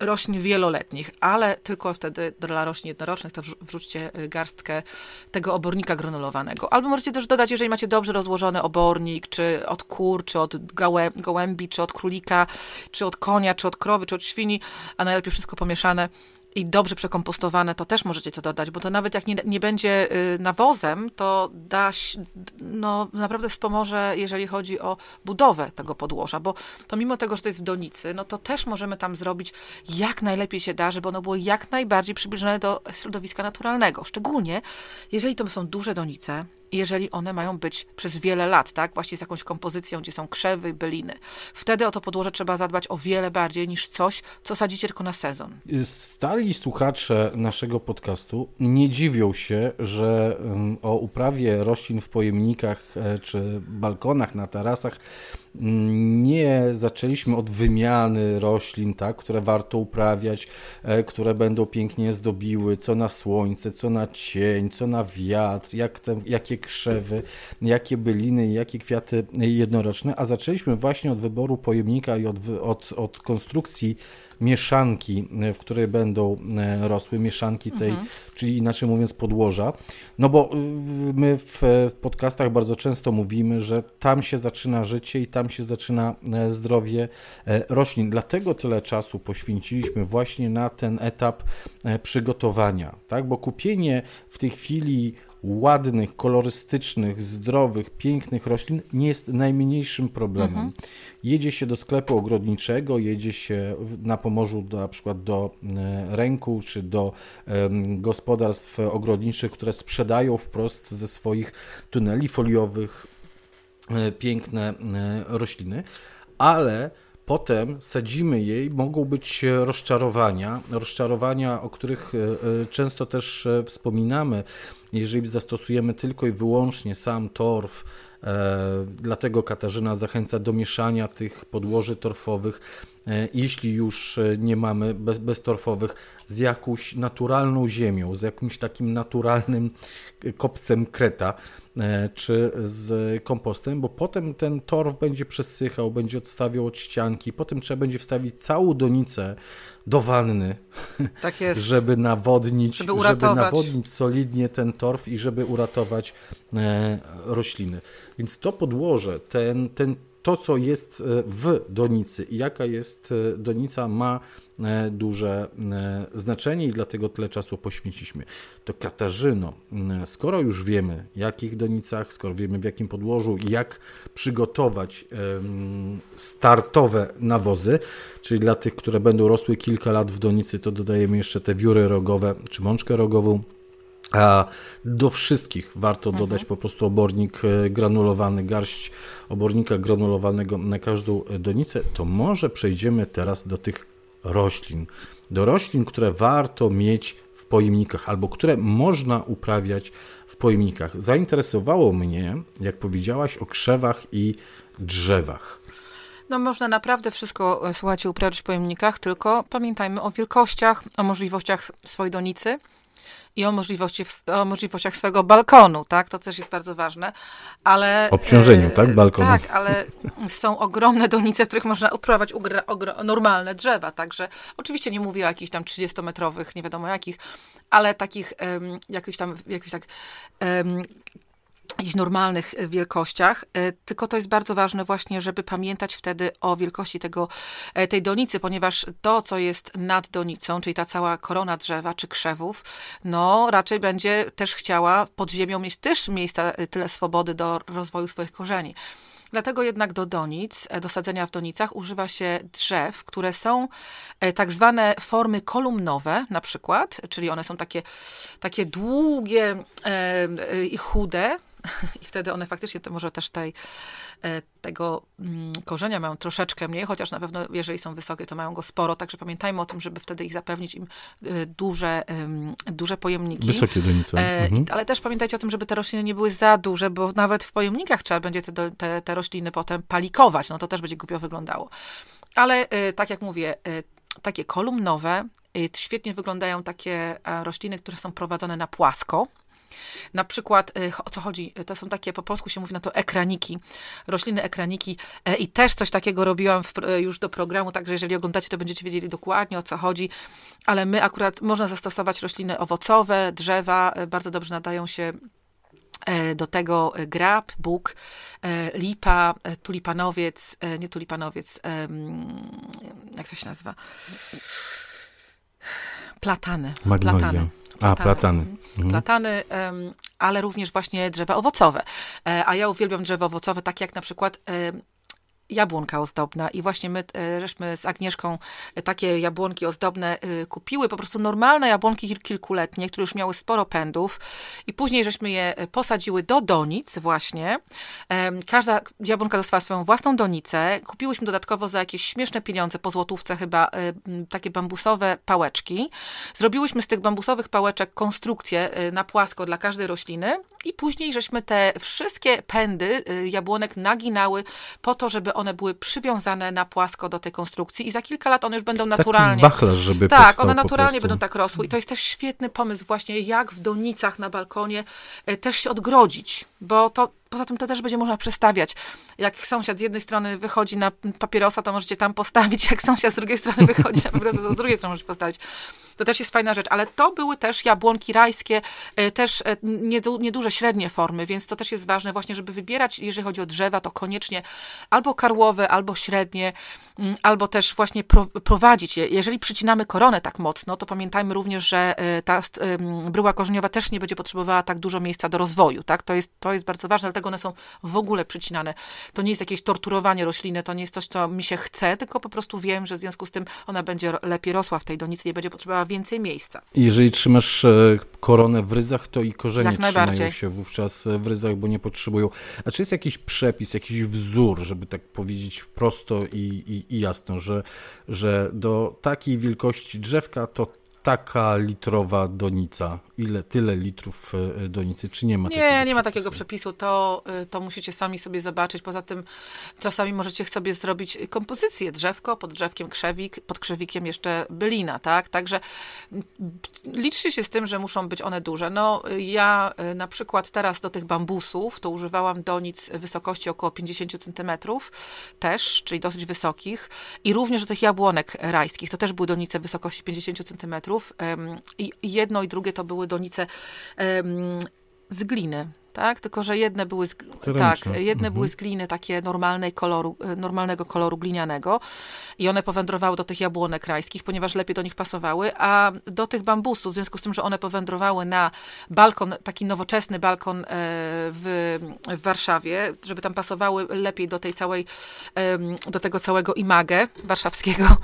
S2: roślin wieloletnich, ale tylko wtedy dla roślin jednorocznych to wrzućcie y, garstkę tego obornika granulowanego. Albo możecie też dodać, jeżeli macie dobrze rozłożony obornik, czy od kur, czy od gołębi, czy od królika, czy od konia, czy od krowy, czy od świni, a najlepiej wszystko pomieszane, i dobrze przekompostowane, to też możecie to dodać, bo to nawet jak nie, nie będzie y, nawozem, to da, no, naprawdę wspomoże, jeżeli chodzi o budowę tego podłoża, bo pomimo tego, że to jest w donicy, no to też możemy tam zrobić jak najlepiej się da, żeby ono było jak najbardziej przybliżone do środowiska naturalnego. Szczególnie, jeżeli to są duże donice, jeżeli one mają być przez wiele lat, tak, właśnie z jakąś kompozycją, gdzie są krzewy, byliny. Wtedy o to podłoże trzeba zadbać o wiele bardziej niż coś, co sadzicie tylko na sezon.
S1: Stali słuchacze naszego podcastu nie dziwią się, że o uprawie roślin w pojemnikach e, czy balkonach, na tarasach nie zaczęliśmy od wymiany roślin, tak, które warto uprawiać, e, które będą pięknie zdobiły, co na słońce, co na cień, co na wiatr, jak te, jakie krzewy, jakie byliny, jakie kwiaty jednoroczne, a zaczęliśmy właśnie od wyboru pojemnika i od, od, od konstrukcji mieszanki, w której będą e, rosły, mieszanki tej, mhm. czyli inaczej mówiąc podłoża. No bo y, my w podcastach bardzo często mówimy, że tam się zaczyna życie i tam się zaczyna e, zdrowie e, roślin. Dlatego tyle czasu poświęciliśmy właśnie na ten etap przygotowania, tak? Bo kupienie w tej chwili ładnych, kolorystycznych, zdrowych, pięknych roślin nie jest najmniejszym problemem. Mhm. Jedzie się do sklepu ogrodniczego, jedzie się na Pomorzu do, na przykład do e, ręku czy do um, gospodarstw ogrodniczych, które sprzedają wprost ze swoich tuneli foliowych e, piękne e, rośliny, ale Potem sadzimy jej, mogą być rozczarowania, rozczarowania, o których często też wspominamy, jeżeli zastosujemy tylko i wyłącznie sam torf, e, dlatego Katarzyna zachęca do mieszania tych podłoży torfowych, e, jeśli już e, nie mamy bez, beztorfowych, z jakąś naturalną ziemią, z jakimś takim naturalnym kopcem kreta, czy z kompostem, bo potem ten torf będzie przesychał, będzie odstawiał od ścianki, potem trzeba będzie wstawić całą donicę do wanny, tak jest. żeby nawodnić, żeby, żeby, nawodnić solidnie ten torf i żeby uratować e, rośliny. Więc to podłoże, ten, ten to, co jest w donicy i jaka jest donica, ma duże znaczenie i dlatego tyle czasu poświęciliśmy. To Katarzyno, skoro już wiemy, jakich donicach, skoro wiemy w jakim podłożu, jak przygotować startowe nawozy, czyli dla tych, które będą rosły kilka lat w donicy, to dodajemy jeszcze te wióry rogowe czy mączkę rogową. A do wszystkich warto mhm. dodać po prostu obornik e, granulowany, garść obornika granulowanego na każdą donicę. To może przejdziemy teraz do tych roślin. Do roślin, które warto mieć w pojemnikach albo które można uprawiać w pojemnikach. Zainteresowało mnie, jak powiedziałaś, o krzewach i drzewach.
S2: No można naprawdę wszystko, e, słuchajcie, uprawiać w pojemnikach, tylko pamiętajmy o wielkościach, o możliwościach swojej donicy i o, możliwości, o możliwościach swojego balkonu, tak? To też jest bardzo ważne, ale...
S1: Obciążeniu, tak? E, balkonu.
S2: Tak, ale są ogromne donice, w których można uprawiać normalne drzewa, także oczywiście nie mówię o jakichś tam 30-metrowych, nie wiadomo jakich, ale takich um, jakichś tam, jakichś tak um, jakichś normalnych e, wielkościach, e, tylko to jest bardzo ważne właśnie, żeby pamiętać wtedy o wielkości tego, e, tej donicy, ponieważ to, co jest nad donicą, czyli ta cała korona drzewa czy krzewów, no raczej będzie też chciała pod ziemią mieć też miejsca, tyle swobody do rozwoju swoich korzeni. Dlatego jednak do donic, do sadzenia w donicach używa się drzew, które są tak zwane formy kolumnowe na przykład, czyli one są takie, takie długie i chude, *laughs* i wtedy one faktycznie to może też tej, e, tego mm, korzenia mają troszeczkę mniej, chociaż na pewno jeżeli są wysokie, to mają go sporo, także pamiętajmy o tym, żeby wtedy ich zapewnić im e, duże, duże pojemniki.
S1: Wysokie donice.
S2: E, mhm. Ale też pamiętajcie o tym, żeby te rośliny nie były za duże, bo nawet w pojemnikach trzeba będzie te, te, te rośliny potem palikować, no to też będzie głupio wyglądało. Ale tak jak mówię, takie kolumnowe, świetnie wyglądają takie rośliny, które są prowadzone na płasko, na przykład, y, o co chodzi, to są takie, po polsku się mówi na to ekraniki, rośliny ekraniki e, i też coś takiego robiłam w, e, już do programu, także jeżeli oglądacie, to będziecie wiedzieli dokładnie o co chodzi, ale my akurat można zastosować rośliny owocowe, drzewa, e, bardzo dobrze nadają się do tego grab, bóg, lipa, tulipanowiec, nie tulipanowiec, jak to się nazywa? Platany.
S1: Magnolia.
S2: Platany.
S1: A, platany.
S2: Mhm. Platany, ale również właśnie drzewa owocowe. E, a ja uwielbiam drzewa owocowe, takie jak na przykład jabłonka ozdobna i właśnie my e, żeśmy z Agnieszką e, takie jabłonki ozdobne e, kupiły, po prostu normalne jabłonki kilkuletnie, które już miały sporo pędów i później żeśmy je posadziły do donic właśnie. Każda jabłonka dostała swoją własną donicę. Kupiłyśmy dodatkowo za jakieś śmieszne pieniądze, po złotówce chyba, takie bambusowe pałeczki. Zrobiłyśmy z tych bambusowych pałeczek konstrukcję na płasko dla każdej rośliny i później żeśmy te wszystkie pędy jabłonek naginały po to, żeby one były przywiązane na płasko do tej konstrukcji i za kilka lat one już będą naturalnie.
S1: Taki wachlarz, żeby
S2: Tak, one naturalnie będą tak rosły. I to jest też świetny pomysł właśnie, jak w donicach na balkonie e, też się odgrodzić, bo to poza tym to też będzie można przestawiać. Jak sąsiad z jednej strony wychodzi na papierosa, to możecie tam postawić, jak sąsiad z drugiej strony wychodzi na papierosa, to z drugiej strony możecie postawić. To też jest fajna rzecz, ale to były też jabłonki rajskie, e, też e, nieduże, średnie formy, więc to też jest ważne właśnie, żeby wybierać, jeżeli chodzi o drzewa, to koniecznie albo karłowe, albo średnie, mm, albo też właśnie prowadzić je. Jeżeli przycinamy koronę tak mocno, to pamiętajmy również, że e, ta bryła korzeniowa też nie będzie potrzebowała tak dużo miejsca do rozwoju, tak? To jest, to jest bardzo ważne, dlatego one są w ogóle przycinane. To nie jest jakieś torturowanie rośliny, to nie jest coś, co mi się chce, tylko po prostu wiem, że w związku z tym ona będzie lepiej rosła w tej donicy, nie będzie potrzebowała więcej miejsca.
S1: Jeżeli trzymasz e, koronę w ryzach, to i korzenie trzymają się wówczas w ryzach, bo nie potrzebują. A czy jest jakiś przepis, jakiś wzór, żeby tak powiedzieć prosto i, i, i jasno, że, że do takiej wielkości drzewka to taka litrowa donica ile, tyle litrów e, donicy, czy nie ma
S2: Nie, nie przepisu? ma takiego przepisu, to, e, to musicie sami sobie zobaczyć. Poza tym czasami możecie sobie zrobić kompozycję drzewko, pod drzewkiem krzewik, pod krzewikiem jeszcze bylina, tak? Także liczcie się z tym, że muszą być one duże. No ja e, na przykład teraz do tych bambusów to używałam donic wysokości około 50 cm też, czyli dosyć wysokich i również do tych jabłonek rajskich, to też były donice wysokości 50 i jedno i drugie to były donice z gliny tak? Tylko, że jedne były z, tak, jedne mhm. były z gliny takie normalnej koloru, e, normalnego koloru glinianego i one powędrowały do tych jabłonek rajskich, ponieważ lepiej do nich pasowały, a do tych bambusów, w związku z tym, że one powędrowały na balkon, taki nowoczesny balkon e, w, w Warszawie, żeby tam pasowały lepiej do tej całej, do tego całego imagę warszawskiego,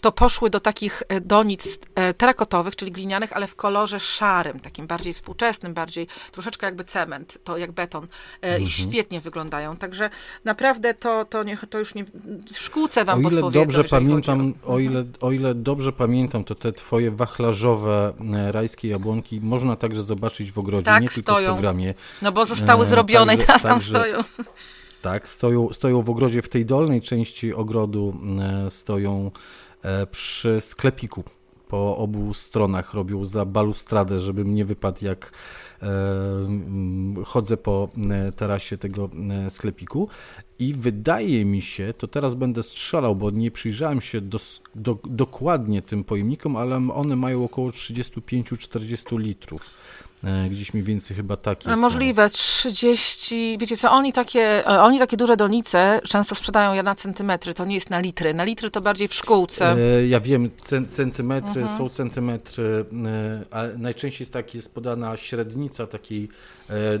S2: to poszły do takich e, donic terakotowych, czyli glinianych, ale w kolorze szarym, takim bardziej współczesnym, bardziej troszeczkę jakby cement, to jak beton. Mhm. I świetnie wyglądają. Także naprawdę to, to, nie, to już nie w szkółce wam
S1: o ile dobrze pamiętam, o... o... ile, o ile dobrze pamiętam, to te twoje wachlarzowe e, rajskie jabłonki można także zobaczyć w ogrodzie,
S2: tak,
S1: nie
S2: tylko stoją.
S1: w programie.
S2: No bo zostały e, zrobione i teraz tam stoją.
S1: Tak, stoją, stoją w ogrodzie, w tej dolnej części ogrodu e, stoją przy sklepiku po obu stronach robią za balustradę, żebym nie wypadł jak chodzę po tarasie tego sklepiku i wydaje mi się, to teraz będę strzelał, bo nie przyjrzałem się do, dokładnie tym pojemnikom, ale one mają około 35-40 litrów. E, gdzieś mniej więcej chyba takie
S2: e, Możliwe, 30, wiecie co, oni takie, e, oni takie duże donice często sprzedają na centymetry, to nie jest na litry. Na litry to bardziej w szkółce.
S1: Ja wiem, centymetry mhm. są centymetry, a najczęściej jest tak, jest podana średnica takiej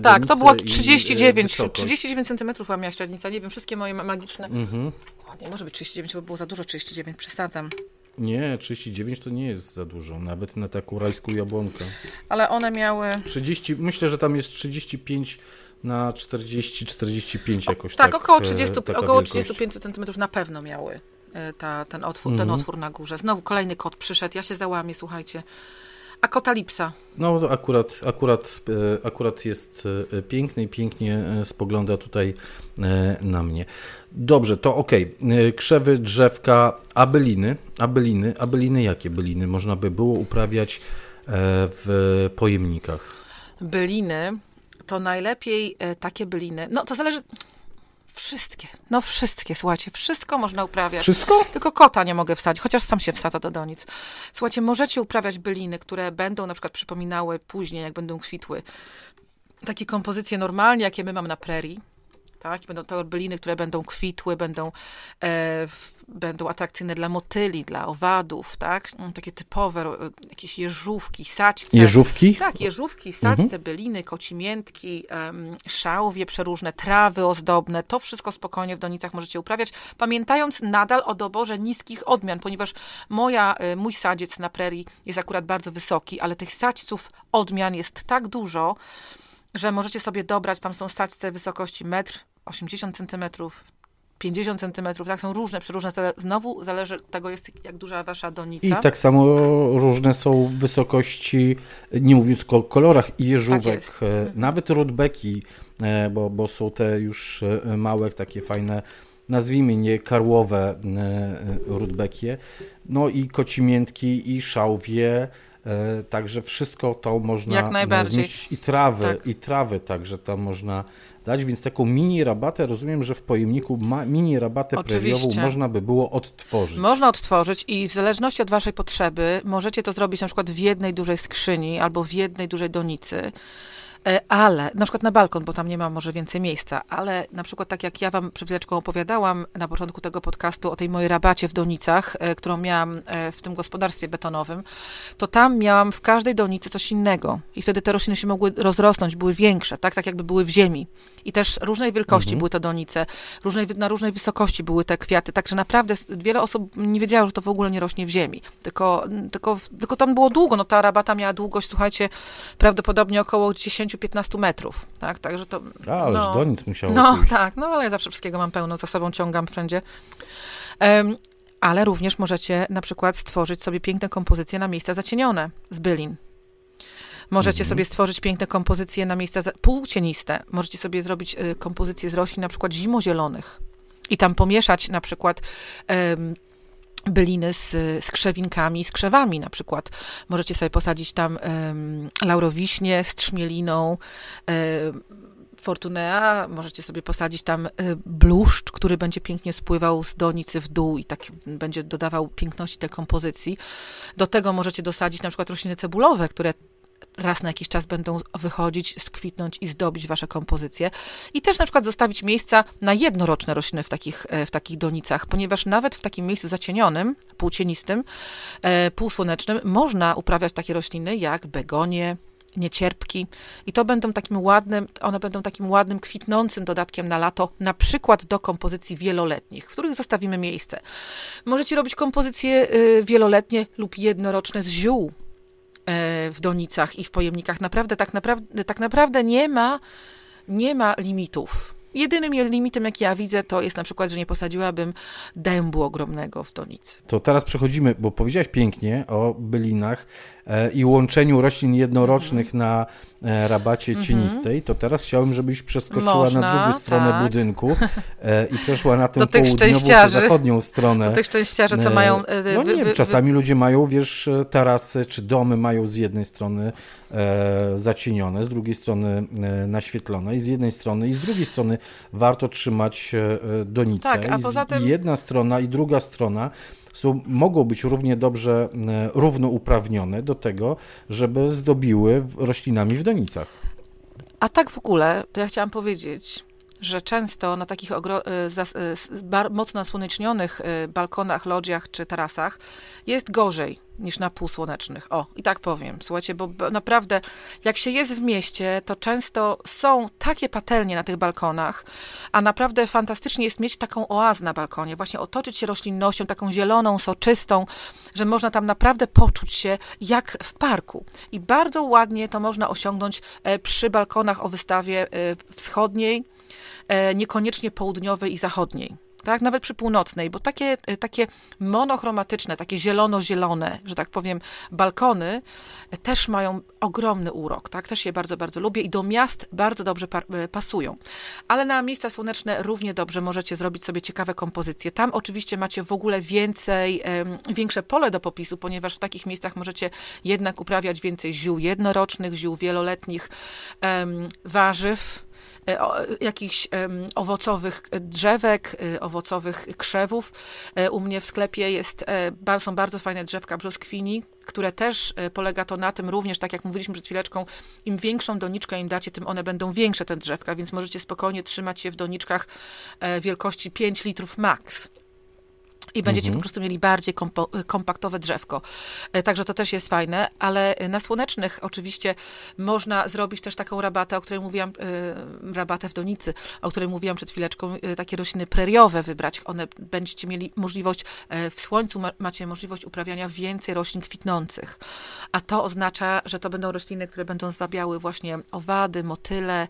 S2: Tak, to było 39, 39 centymetrów a miała średnica, nie wiem, wszystkie moje magiczne. Mhm. O, nie może być 39, bo było za dużo 39, przesadzam.
S1: Nie, 39 to nie jest za dużo, nawet na taką rajską jabłonkę.
S2: Ale one miały...
S1: 30, myślę, że tam jest 35 na 40-45 jakoś
S2: tak.
S1: Tak,
S2: około, 30, około 35 cm na pewno miały e, ta, ten, otwór, ten mhm. otwór na górze. Znowu kolejny kot przyszedł, ja się załamię, słuchajcie. A kotalipsa?
S1: No akurat, akurat, e, akurat jest e, piękny i pięknie spogląda tutaj na mnie. Dobrze, to ok. Krzewy, drzewka, abeliny. Abeliny, abeliny jakie byliny można by było uprawiać e, w pojemnikach?
S2: Byliny to najlepiej e, takie byliny. No to zależy. Wszystkie, no wszystkie, słuchajcie, wszystko można uprawiać.
S1: Wszystko?
S2: Tylko kota nie mogę wsadzić, chociaż sam się wsadza do donic. Słuchajcie, możecie uprawiać byliny, które będą na przykład przypominały później, jak będą kwitły, takie kompozycje normalnie, jakie my mamy na prerii, tak? I będą to byliny, które będą kwitły, będą, e, w, będą atrakcyjne dla motyli, dla owadów, tak? Mm, takie typowe, e, jakieś jeżówki, saćce.
S1: Jeżówki?
S2: Tak, jeżówki, saćce, mhm. byliny, kocimiętki, um, szałwie przeróżne, trawy ozdobne, to wszystko spokojnie w donicach możecie uprawiać, pamiętając nadal o doborze niskich odmian, ponieważ moja, e, mój sadziec na prerii jest akurat bardzo wysoki, ale tych sadźców odmian jest tak dużo, że możecie sobie dobrać, tam są saćce wysokości metr, 80 centymetrów, 50 centymetrów, tak, są różne, przeróżne, znowu zależy od tego, jest, jak duża wasza donica.
S1: I tak samo różne są wysokości, nie mówiąc o kolorach i jeżówek, tak mhm. nawet rudbeki, e, bo, bo są te już e, małe, takie fajne, nazwijmy nie karłowe rudbekie, no i kocimiętki i szałwie, Także wszystko to można
S2: Jak najbardziej. zmieścić
S1: i trawy, tak. i trawy także tam można dać, więc taką mini rabatę, rozumiem, że w pojemniku ma, mini rabatę preriową można by było odtworzyć.
S2: Można odtworzyć i w zależności od waszej potrzeby możecie to zrobić na przykład w jednej dużej skrzyni albo w jednej dużej donicy. E, ale, na przykład na balkon, bo tam nie ma może więcej miejsca, ale na przykład tak jak ja wam przed chwileczką opowiadałam na początku tego podcastu o tej mojej rabacie w Donicach, e, którą miałam e, w tym gospodarstwie betonowym, to tam miałam w każdej donicy coś innego i wtedy te rośliny się mogły rozrosnąć, były większe, tak, tak jakby były w ziemi. I też różnej wielkości mhm. były te donice, różnej, na różnej wysokości były te kwiaty, także naprawdę wiele osób nie wiedziało, że to w ogóle nie rośnie w ziemi, tylko, tylko, tylko tam było długo, no ta rabata miała długość, słuchajcie, prawdopodobnie około 10 10-15 metrów, tak, także to...
S1: A, ależ no, do nic musiało
S2: No,
S1: pójść.
S2: tak, no ale ja zawsze wszystkiego mam pełno, za sobą ciągam wszędzie. Um, ale również możecie na przykład stworzyć sobie piękne kompozycje na miejsca zacienione z bylin. Możecie mhm. sobie stworzyć piękne kompozycje na miejsca półcieniste. Możecie sobie zrobić y, kompozycje z roślin na przykład zimozielonych i tam pomieszać na przykład byliny z, z krzewinkami, z krzewami na przykład. Możecie sobie posadzić tam um, laurowiśnie z trzmieliną, um, Fortunea, możecie sobie posadzić tam bluszcz, który będzie pięknie spływał z donicy w dół i tak będzie dodawał piękności tej kompozycji. Do tego możecie dosadzić na przykład rośliny cebulowe, które raz na jakiś czas będą wychodzić, skwitnąć i zdobić wasze kompozycje. I też na przykład zostawić miejsca na jednoroczne rośliny w takich, w takich donicach, ponieważ nawet w takim miejscu zacienionym, półcienistym, półsłonecznym, można uprawiać takie rośliny jak begonie, niecierpki i to będą takim ładnym, one będą takim ładnym, kwitnącym dodatkiem na lato, na przykład do kompozycji wieloletnich, w których zostawimy miejsce. Możecie robić kompozycje y, wieloletnie lub jednoroczne z ziół e, w donicach i w pojemnikach. Naprawdę, tak naprawdę, tak naprawdę nie ma, nie ma limitów. Jedynym limitem, jaki ja widzę, to jest na przykład, że nie posadziłabym dębu ogromnego w donicy.
S1: To teraz przechodzimy, bo powiedziałaś pięknie o bylinach e, i łączeniu roślin jednorocznych mm. na e, rabacie mm -hmm. cienistej, to teraz chciałbym, żebyś przeskoczyła Można, na drugą stronę tak. budynku e, i przeszła na *laughs* tę południową czy zachodnią stronę.
S2: Do tych szczęściarzy, co mają...
S1: No nie, wy, czasami wy... ludzie mają, wiesz, tarasy czy domy mają z jednej strony zacienione, z drugiej strony e, naświetlone i z jednej strony i z drugiej strony warto trzymać e, donicę. Tak, a poza tym... Jedna strona i druga strona są, mogą być równie dobrze e, równouprawnione do tego, żeby zdobiły roślinami w donicach.
S2: A tak w ogóle, to ja chciałam powiedzieć, że często na takich mocno nasłonecznionych balkonach, lodziach czy tarasach jest gorzej niż na półsłonecznych. O, i tak powiem. Słuchajcie, bo naprawdę jak się jest w mieście, to często są takie patelnie na tych balkonach, a naprawdę fantastycznie jest mieć taką oazę na balkonie, właśnie otoczyć się roślinnością, taką zieloną, soczystą, że można tam naprawdę poczuć się jak w parku. I bardzo ładnie to można osiągnąć e, przy balkonach o wystawie e, wschodniej, niekoniecznie południowej i zachodniej tak? Nawet przy północnej, bo takie, e, takie monochromatyczne, takie zielono-zielone, że tak powiem, balkony też mają ogromny urok, tak? Też je bardzo, bardzo lubię i do miast bardzo dobrze e, pasują. Ale na miejsca słoneczne równie dobrze możecie zrobić sobie ciekawe kompozycje. Tam oczywiście macie w ogóle więcej, większe pole do popisu, ponieważ w takich miejscach możecie jednak uprawiać więcej ziół jednorocznych, ziół wieloletnich, warzyw, E, jakichś owocowych drzewek, e, owocowych krzewów. E, u mnie w sklepie jest, są bardzo fajne drzewka brzoskwini, które też polega to na tym również, tak jak mówiliśmy przed chwileczką, im większą doniczkę im dacie, tym one będą większe, te drzewka, więc możecie spokojnie trzymać je w doniczkach wielkości 5 litrów max i będziecie mhm. po prostu mieli bardziej kompaktowe drzewko. E, także to też jest fajne, ale na słonecznych oczywiście można zrobić też taką rabatę, o której mówiłam, e, rabatę w donicy, o której mówiłam przed chwileczką, e, takie rośliny preriowe wybrać. One będziecie mieli możliwość, w słońcu macie możliwość uprawiania więcej roślin kwitnących. A to oznacza, że to będą rośliny, które będą zwabiały właśnie owady, motyle.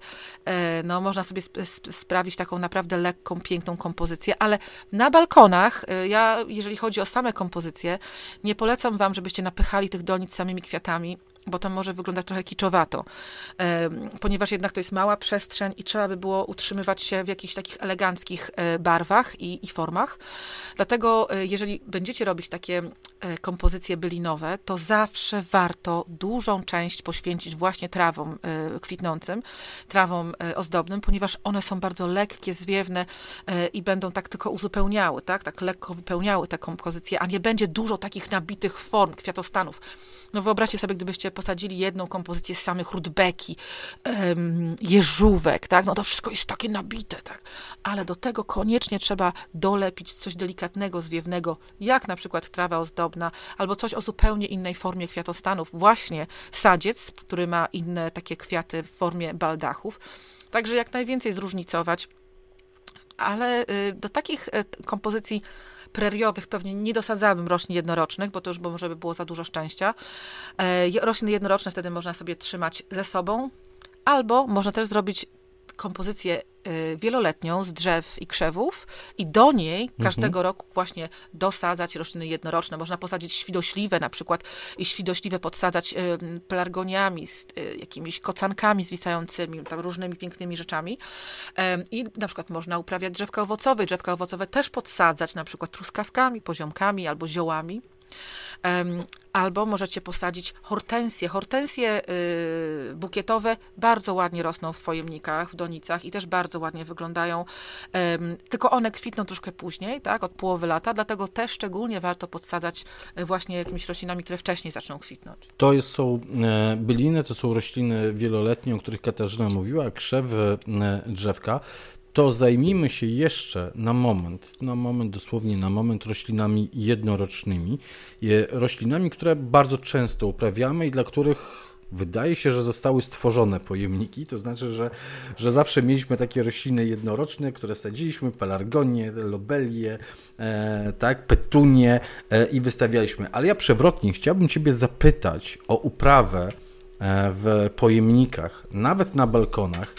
S2: No, można sobie sprawić taką naprawdę lekką, piękną kompozycję, ale na balkonach ja, jeżeli chodzi o same kompozycje, nie polecam wam, żebyście napychali tych donic samymi kwiatami bo to może wyglądać trochę kiczowato, ponieważ jednak to jest mała przestrzeń i trzeba by było utrzymywać się w jakichś takich eleganckich e, barwach i, i formach. Dlatego, e, jeżeli będziecie robić takie e, kompozycje bylinowe, to zawsze warto dużą część poświęcić właśnie trawom kwitnącym, trawom ozdobnym, ponieważ one są bardzo lekkie, zwiewne i będą tak tylko uzupełniały, tak, tak lekko wypełniały te kompozycje, a nie będzie dużo takich nabitych form kwiatostanów. No wyobraźcie sobie, gdybyście posadzili jedną kompozycję z samych rudbeki, jeżówek, tak? No to wszystko jest takie nabite, tak? Ale do tego koniecznie trzeba dolepić coś delikatnego, zwiewnego, jak na przykład trawa ozdobna, albo coś o zupełnie innej formie kwiatostanów. Właśnie sadziec, który ma inne takie kwiaty w formie baldachów. Także jak najwięcej zróżnicować. Ale y, do takich y, kompozycji preriowych pewnie nie dosadzałabym roślin jednorocznych, bo to już może by było za dużo szczęścia. E, rośliny jednoroczne wtedy można sobie trzymać ze sobą, albo można też zrobić kompozycję wieloletnią z drzew i krzewów i do niej mhm. każdego roku właśnie dosadzać rośliny jednoroczne. Można posadzić świdośliwe na przykład i świdośliwe podsadzać y, pelargoniami, z y, jakimiś kocankami zwisającymi, tam różnymi pięknymi rzeczami. I na przykład można uprawiać drzewka owocowe. Drzewka owocowe też podsadzać na przykład truskawkami, poziomkami albo ziołami. Albo możecie posadzić hortensje. Hortensje y, bukietowe bardzo ładnie rosną w pojemnikach, w donicach i też bardzo ładnie wyglądają. Tylko one kwitną troszkę później, tak, od połowy lata, dlatego też szczególnie warto podsadzać e, właśnie jakimiś roślinami, które wcześniej zaczną kwitnąć.
S1: To jest, są e, byliny, to są rośliny wieloletnie, o których Katarzyna mówiła, krzewy, e, drzewka to zajmijmy się jeszcze na moment, na moment, dosłownie na moment roślinami jednorocznymi, roślinami, które bardzo często uprawiamy i dla których wydaje się, że zostały stworzone pojemniki, to znaczy, że, że zawsze mieliśmy takie rośliny jednoroczne, które sadziliśmy, pelargonie, lobelie, e, tak, petunie e, i wystawialiśmy. Ale ja przewrotnie chciałbym Ciebie zapytać o uprawę e, w pojemnikach, nawet na balkonach,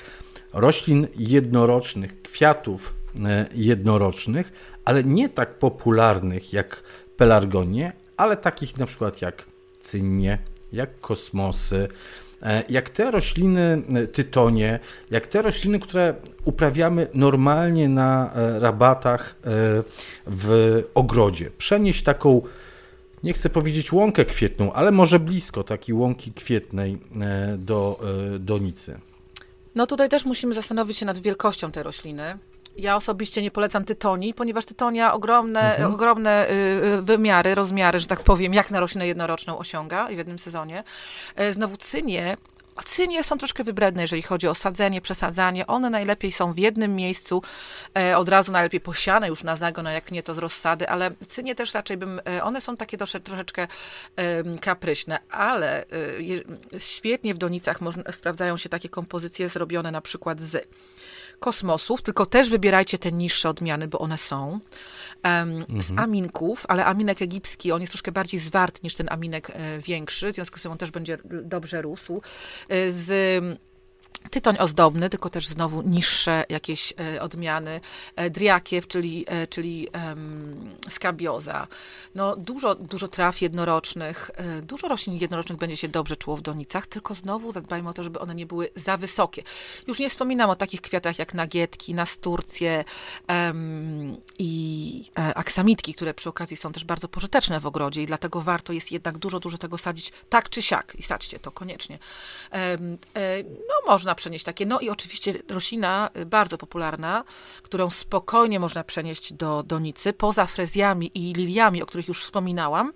S1: roślin jednorocznych, kwiatów e, jednorocznych, ale nie tak popularnych jak pelargonie, ale takich na przykład jak cynnie, jak kosmosy, e, jak te rośliny e, tytonie, jak te rośliny, które uprawiamy normalnie na rabatach w ogrodzie. Przenieść taką, nie chcę powiedzieć łąkę kwietną, ale może blisko takiej łąki kwietnej do donicy.
S2: No tutaj też musimy zastanowić się nad wielkością tej rośliny. Ja osobiście nie polecam tytonii, ponieważ tytonia ogromne, mhm. ogromne y, y, wymiary, rozmiary, że tak powiem, jak na roślinę jednoroczną osiąga w jednym sezonie. E, znowu cynie Cynie są troszkę wybredne, jeżeli chodzi o sadzenie, przesadzanie. One najlepiej są w jednym miejscu, e, od razu najlepiej posiane już na zagon, a jak nie to z rozsady, ale cynie też raczej bym, e, one są takie troszeczkę kapryśne, ale świetnie w donicach można, sprawdzają się takie kompozycje zrobione na przykład z kosmosów, tylko też wybierajcie te niższe odmiany, bo one są. Um, mhm. Z aminków, ale aminek egipski, on jest troszkę bardziej zwarty niż ten aminek e, większy, w związku z tym on też będzie dobrze rósł. E, z Tytoń ozdobny, tylko też znowu niższe jakieś e, odmiany. E, driakiew, czyli, e, czyli skabioza. No, dużo, dużo traw jednorocznych, dużo roślin jednorocznych będzie się dobrze czuło w donicach, tylko znowu zadbajmy o to, żeby one nie były za wysokie. Już nie wspominam o takich kwiatach jak nagietki, nasturcje i aksamitki, które przy okazji są też bardzo pożyteczne w ogrodzie i dlatego warto jest jednak dużo, dużo tego sadzić tak czy siak i sadźcie to koniecznie. No, można przenieść takie. No i oczywiście roślina y, bardzo popularna, którą spokojnie można przenieść do donicy, poza frezjami i liliami, o których już wspominałam,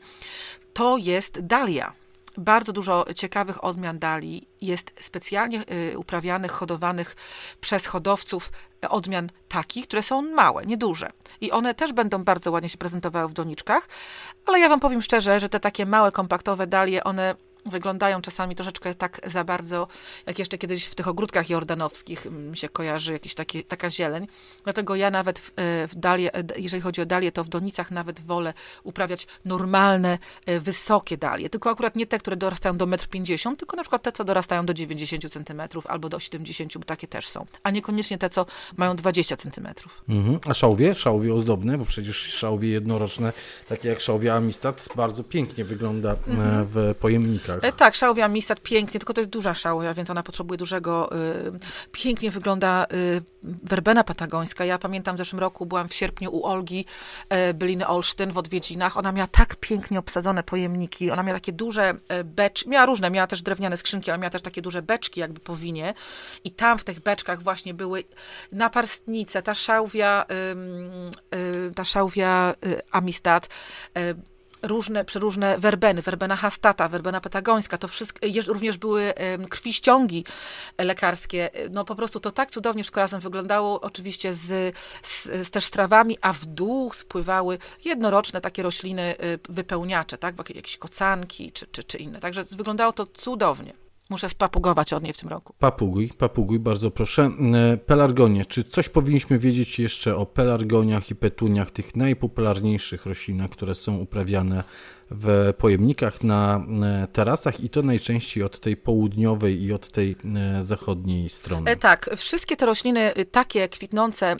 S2: to jest dalia. Bardzo dużo ciekawych odmian dali jest specjalnie y, uprawianych, hodowanych przez hodowców odmian takich, które są małe, nieduże. I one też będą bardzo ładnie się prezentowały w doniczkach, ale ja Wam powiem szczerze, że te takie małe, kompaktowe dalie, one wyglądają czasami troszeczkę tak za bardzo, jak jeszcze kiedyś w tych ogródkach jordanowskich mi się kojarzy jakieś takie, taka zieleń. Dlatego ja nawet w, e, w dalie, e, jeżeli chodzi o dalie, to w donicach nawet wolę uprawiać normalne, e, wysokie dalie. Tylko akurat nie te, które dorastają do 1,50 m, tylko na przykład te, co dorastają do 90 cm albo do 70, bo takie też są. A niekoniecznie te, co mają 20 cm.
S1: Mhm. A szałwie? Szałwie ozdobne, bo przecież szałwie jednoroczne, takie jak szałwia Amistad, bardzo pięknie wygląda mhm. w pojemnikach.
S2: E, tak, szałwia Mistad pięknie, tylko to jest duża szałwia, więc ona potrzebuje dużego. Y, pięknie wygląda y, werbena patagońska. Ja pamiętam w zeszłym roku byłam w sierpniu u Olgi y, Byliny Olsztyn w odwiedzinach. Ona miała tak pięknie obsadzone pojemniki. Ona miała takie duże beczki, miała różne, miała też drewniane skrzynki, ale miała też takie duże beczki jakby po winie. I tam w tych beczkach właśnie były naparstnice, ta szałwia, ta szałwia Amistad, różne, przeróżne werbeny, werbena hastata, werbena patagońska, to wszystko, również były krwiściągi lekarskie. No po prostu to tak cudownie wszystko razem wyglądało, oczywiście z, z, z też strawami, a w dół spływały jednoroczne takie rośliny y, wypełniacze, tak, jakieś kocanki czy, czy, czy inne. Także wyglądało to cudownie. Muszę spapugować od niej w tym roku.
S1: Papuguj, papuguj, bardzo proszę. E, pelargonie. Czy coś powinniśmy wiedzieć jeszcze o pelargoniach i petuniach, tych najpopularniejszych roślinach, które są uprawiane w pojemnikach na e, tarasach i to najczęściej od tej południowej i od tej e, zachodniej strony.
S2: Tak, wszystkie te rośliny y, takie kwitnące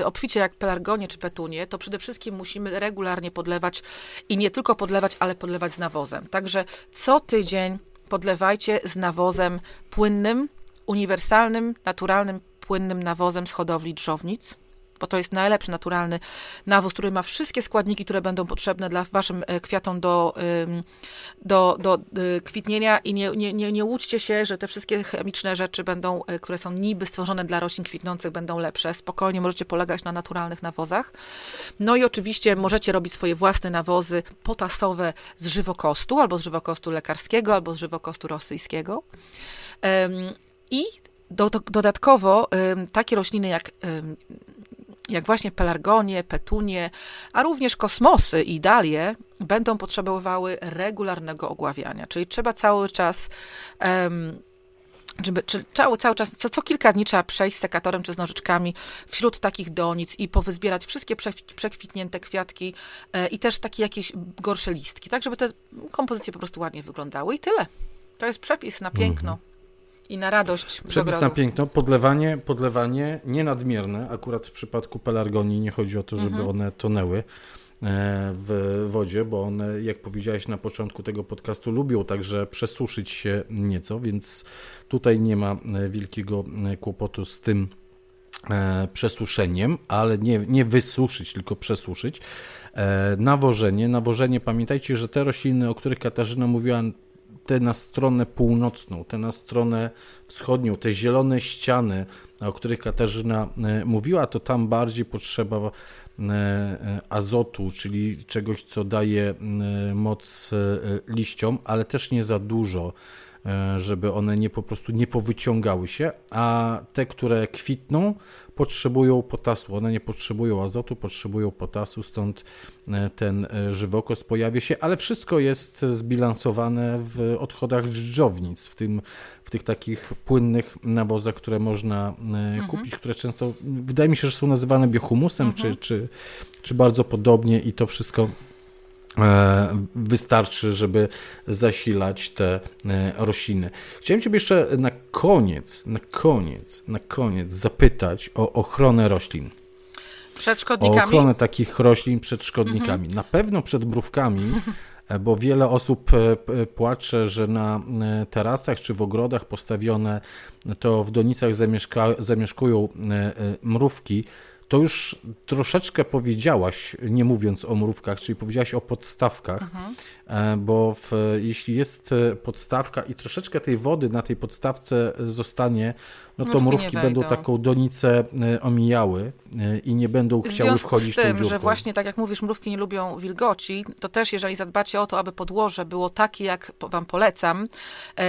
S2: y, obficie jak pelargonie czy petunie, to przede wszystkim musimy regularnie podlewać i nie tylko podlewać, ale podlewać z nawozem. Także co tydzień podlewajcie z nawozem płynnym, uniwersalnym, naturalnym, płynnym nawozem z hodowli drzownic. Bo to jest najlepszy naturalny nawóz, który ma wszystkie składniki, które będą potrzebne dla waszym e, kwiatom do, do, do e, kwitnienia i nie, nie, nie, nie łudźcie się, że te wszystkie chemiczne rzeczy będą, e, które są niby stworzone dla roślin kwitnących, będą lepsze. Spokojnie możecie polegać na naturalnych nawozach. No i oczywiście możecie robić swoje własne nawozy potasowe z żywokostu, albo z żywokostu lekarskiego, albo z żywokostu rosyjskiego. I do, dodatkowo takie rośliny jak jak właśnie pelargonie, petunie, a również kosmosy i dalie będą potrzebowały regularnego ogławiania, czyli trzeba cały czas um, żeby, czy cały, cały czas, co, co kilka dni trzeba przejść z sekatorem czy z nożyczkami wśród takich donic i powyzbierać wszystkie przekwitnięte kwiatki e, i też takie jakieś gorsze listki, tak żeby te kompozycje po prostu ładnie wyglądały i tyle. To jest przepis na piękno. Mhm i na radość.
S1: Przepis na piękno, podlewanie, podlewanie nienadmierne. Akurat w przypadku pelargonii nie chodzi o to, żeby mhm. one tonęły e, w wodzie, bo one, jak powiedziałeś na początku tego podcastu, lubią także przesuszyć się nieco, więc tutaj nie ma e, wielkiego e, kłopotu z tym przesuszeniem, ale nie, nie wysuszyć, tylko przesuszyć. Nawożenie. Nawożenie, pamiętajcie, że te rośliny, o których Katarzyna mówiła, te na stronę północną, te na stronę wschodnią, te zielone ściany, o których Katarzyna e, mówiła, to tam bardziej potrzeba e, e, azotu, czyli czegoś, co daje moc liściom, ale też nie za dużo, żeby one nie po prostu nie powyciągały się, a te, które kwitną, potrzebują potasu. One nie potrzebują azotu, potrzebują potasu, stąd e, ten e, żywokos pojawia się, ale wszystko jest zbilansowane w odchodach dżdżownic, w tym w tych takich płynnych nawozach, które można e, mhm. kupić, które często, wydaje mi się, że są nazywane biohumusem, mhm. czy, czy, czy bardzo podobnie i to wszystko wystarczy, żeby zasilać te e, rośliny. Chciałem Ciebie jeszcze na koniec, na koniec, na koniec zapytać o ochronę roślin.
S2: Przed szkodnikami?
S1: O ochronę takich roślin przed szkodnikami. Mhm. Na pewno przed mrówkami, e, *laughs* bo wiele osób płacze, że na terasach czy w ogrodach postawione to w donicach zamieszka, zamieszkują mrówki to już troszeczkę powiedziałaś, nie mówiąc o mrówkach, czyli powiedziałaś o podstawkach, mhm. E, bo w, jeśli jest podstawka i troszeczkę tej wody na tej podstawce zostanie, no to mrówki będą taką donicę e, omijały e, i nie będą w chciały wchodzić
S2: z tym, że właśnie tak jak mówisz, mrówki nie lubią wilgoci, to też jeżeli zadbacie o to, aby podłoże było takie, jak wam polecam,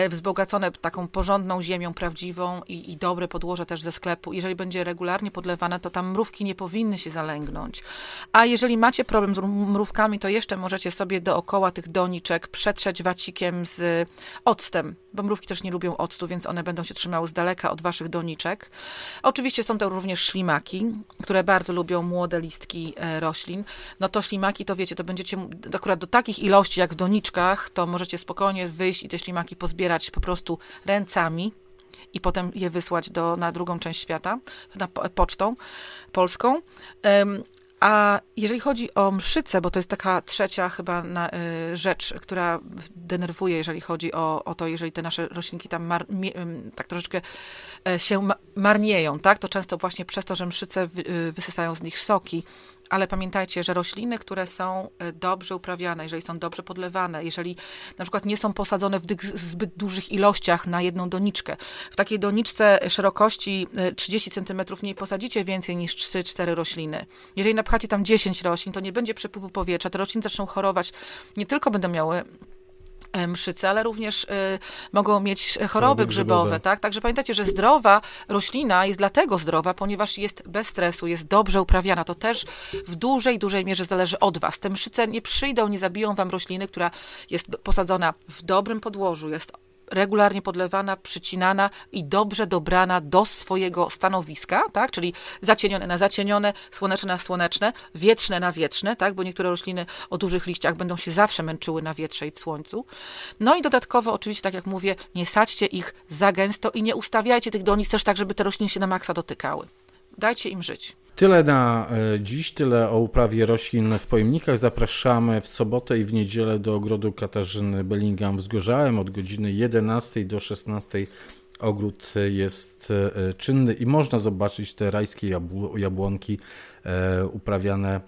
S2: wzbogacone taką porządną ziemią prawdziwą i, i dobre podłoże też ze sklepu, jeżeli będzie regularnie podlewane, to tam mrówki nie powinny się zalęgnąć. A jeżeli macie problem z mrówkami, to jeszcze możecie sobie dookoła tych doniczek przetrzeć wacikiem z octem, bo mrówki też nie lubią octu, więc one będą się trzymały z daleka od waszych doniczek. Oczywiście są to również ślimaki, które bardzo lubią młode listki e, roślin. No to ślimaki, to wiecie, to będziecie akurat do takich ilości jak w doniczkach, to możecie spokojnie wyjść i te ślimaki pozbierać po prostu ręcami, i potem je wysłać do, na drugą część świata, na pocztą polską. A jeżeli chodzi o mszycę, bo to jest taka trzecia chyba na, y, rzecz, która denerwuje, jeżeli chodzi o, o to, jeżeli te nasze roślinki tam mar, mie, tak troszeczkę e, się marnieją, tak? To często właśnie przez to, że mszyce wy, wysysają z nich soki, ale pamiętajcie, że rośliny, które są e, dobrze uprawiane, jeżeli są dobrze podlewane, jeżeli na przykład nie są posadzone w zbyt dużych ilościach na jedną doniczkę, w takiej doniczce szerokości 30 e, cm nie posadzicie więcej niż 3-4 rośliny. Jeżeli napchacie tam 10 roślin, to nie będzie przepływu powietrza, te rośliny zaczną chorować, nie tylko będą miały mszycy, ale również y, mogą mieć choroby, choroby grzybowe, grzybowe, tak? Także pamiętajcie, że zdrowa roślina jest dlatego zdrowa, ponieważ jest bez stresu, jest dobrze uprawiana. To też w dużej, dużej mierze zależy od was. Te mszyce nie przyjdą, nie zabiją wam rośliny, która jest posadzona w dobrym podłożu, jest regularnie podlewana, przycinana i dobrze dobrana do swojego stanowiska, tak? Czyli zacienione na zacienione, słoneczne na słoneczne, wietrzne na wietrzne, tak? Bo niektóre rośliny o dużych liściach będą się zawsze męczyły na wietrze i w słońcu. No i dodatkowo, oczywiście, tak jak mówię, nie sadźcie ich za gęsto i nie ustawiajcie tych donic też tak, żeby te rośliny się na maksa dotykały. Dajcie im żyć.
S1: Tyle na e, dziś, tyle o uprawie roślin w pojemnikach. Zapraszamy w sobotę i w niedzielę do ogrodu Katarzyny Bellingham w Zgorzałem od godziny 11 do 16 ogród jest czynny i można zobaczyć te rajskie jabłonki uprawiane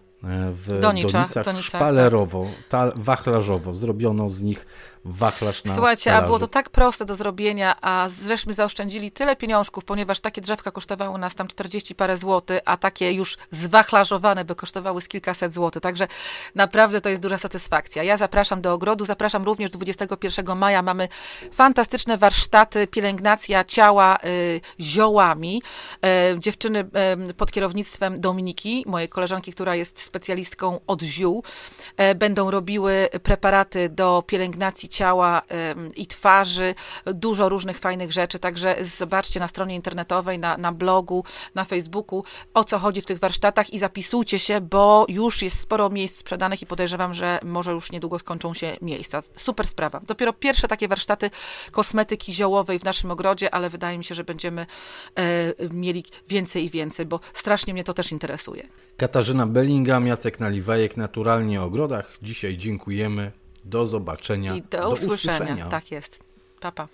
S1: w Donicza, Donicach, Donicach szpalerowo, tak. wachlarzowo. Zrobiono z nich wachlarz na
S2: Słuchajcie, a było to tak proste do zrobienia, a zresztą zaoszczędzili tyle pieniążków, ponieważ takie drzewka kosztowały nas tam 40 parę złotych, a takie już zwachlarzowane by kosztowały z kilkaset złotych. Także naprawdę to jest duża satysfakcja. Ja zapraszam do ogrodu, zapraszam również 21 maja. Mamy fantastyczne warsztaty, pielęgnacja ciała y, ziołami. Y, dziewczyny y, pod kierownictwem Dominiki, mojej koleżanki, która jest specjalistką od ziół, y, będą robiły preparaty do pielęgnacji ciała i twarzy, dużo różnych fajnych rzeczy, także zobaczcie na stronie internetowej, na, na blogu, na Facebooku, o co chodzi w tych warsztatach i zapisujcie się, bo już jest sporo miejsc sprzedanych i podejrzewam, że może już niedługo skończą się miejsca. Super sprawa. Dopiero pierwsze takie warsztaty kosmetyki ziołowej w naszym ogrodzie, ale wydaje mi się, że będziemy e, mieli więcej i więcej, bo strasznie mnie to też interesuje.
S1: Katarzyna Bellingham, Jacek Naliwajek, Naturalnie o Ogrodach. Dzisiaj dziękujemy. Do zobaczenia.
S2: I do, do usłyszenia. usłyszenia. Tak jest. Papa.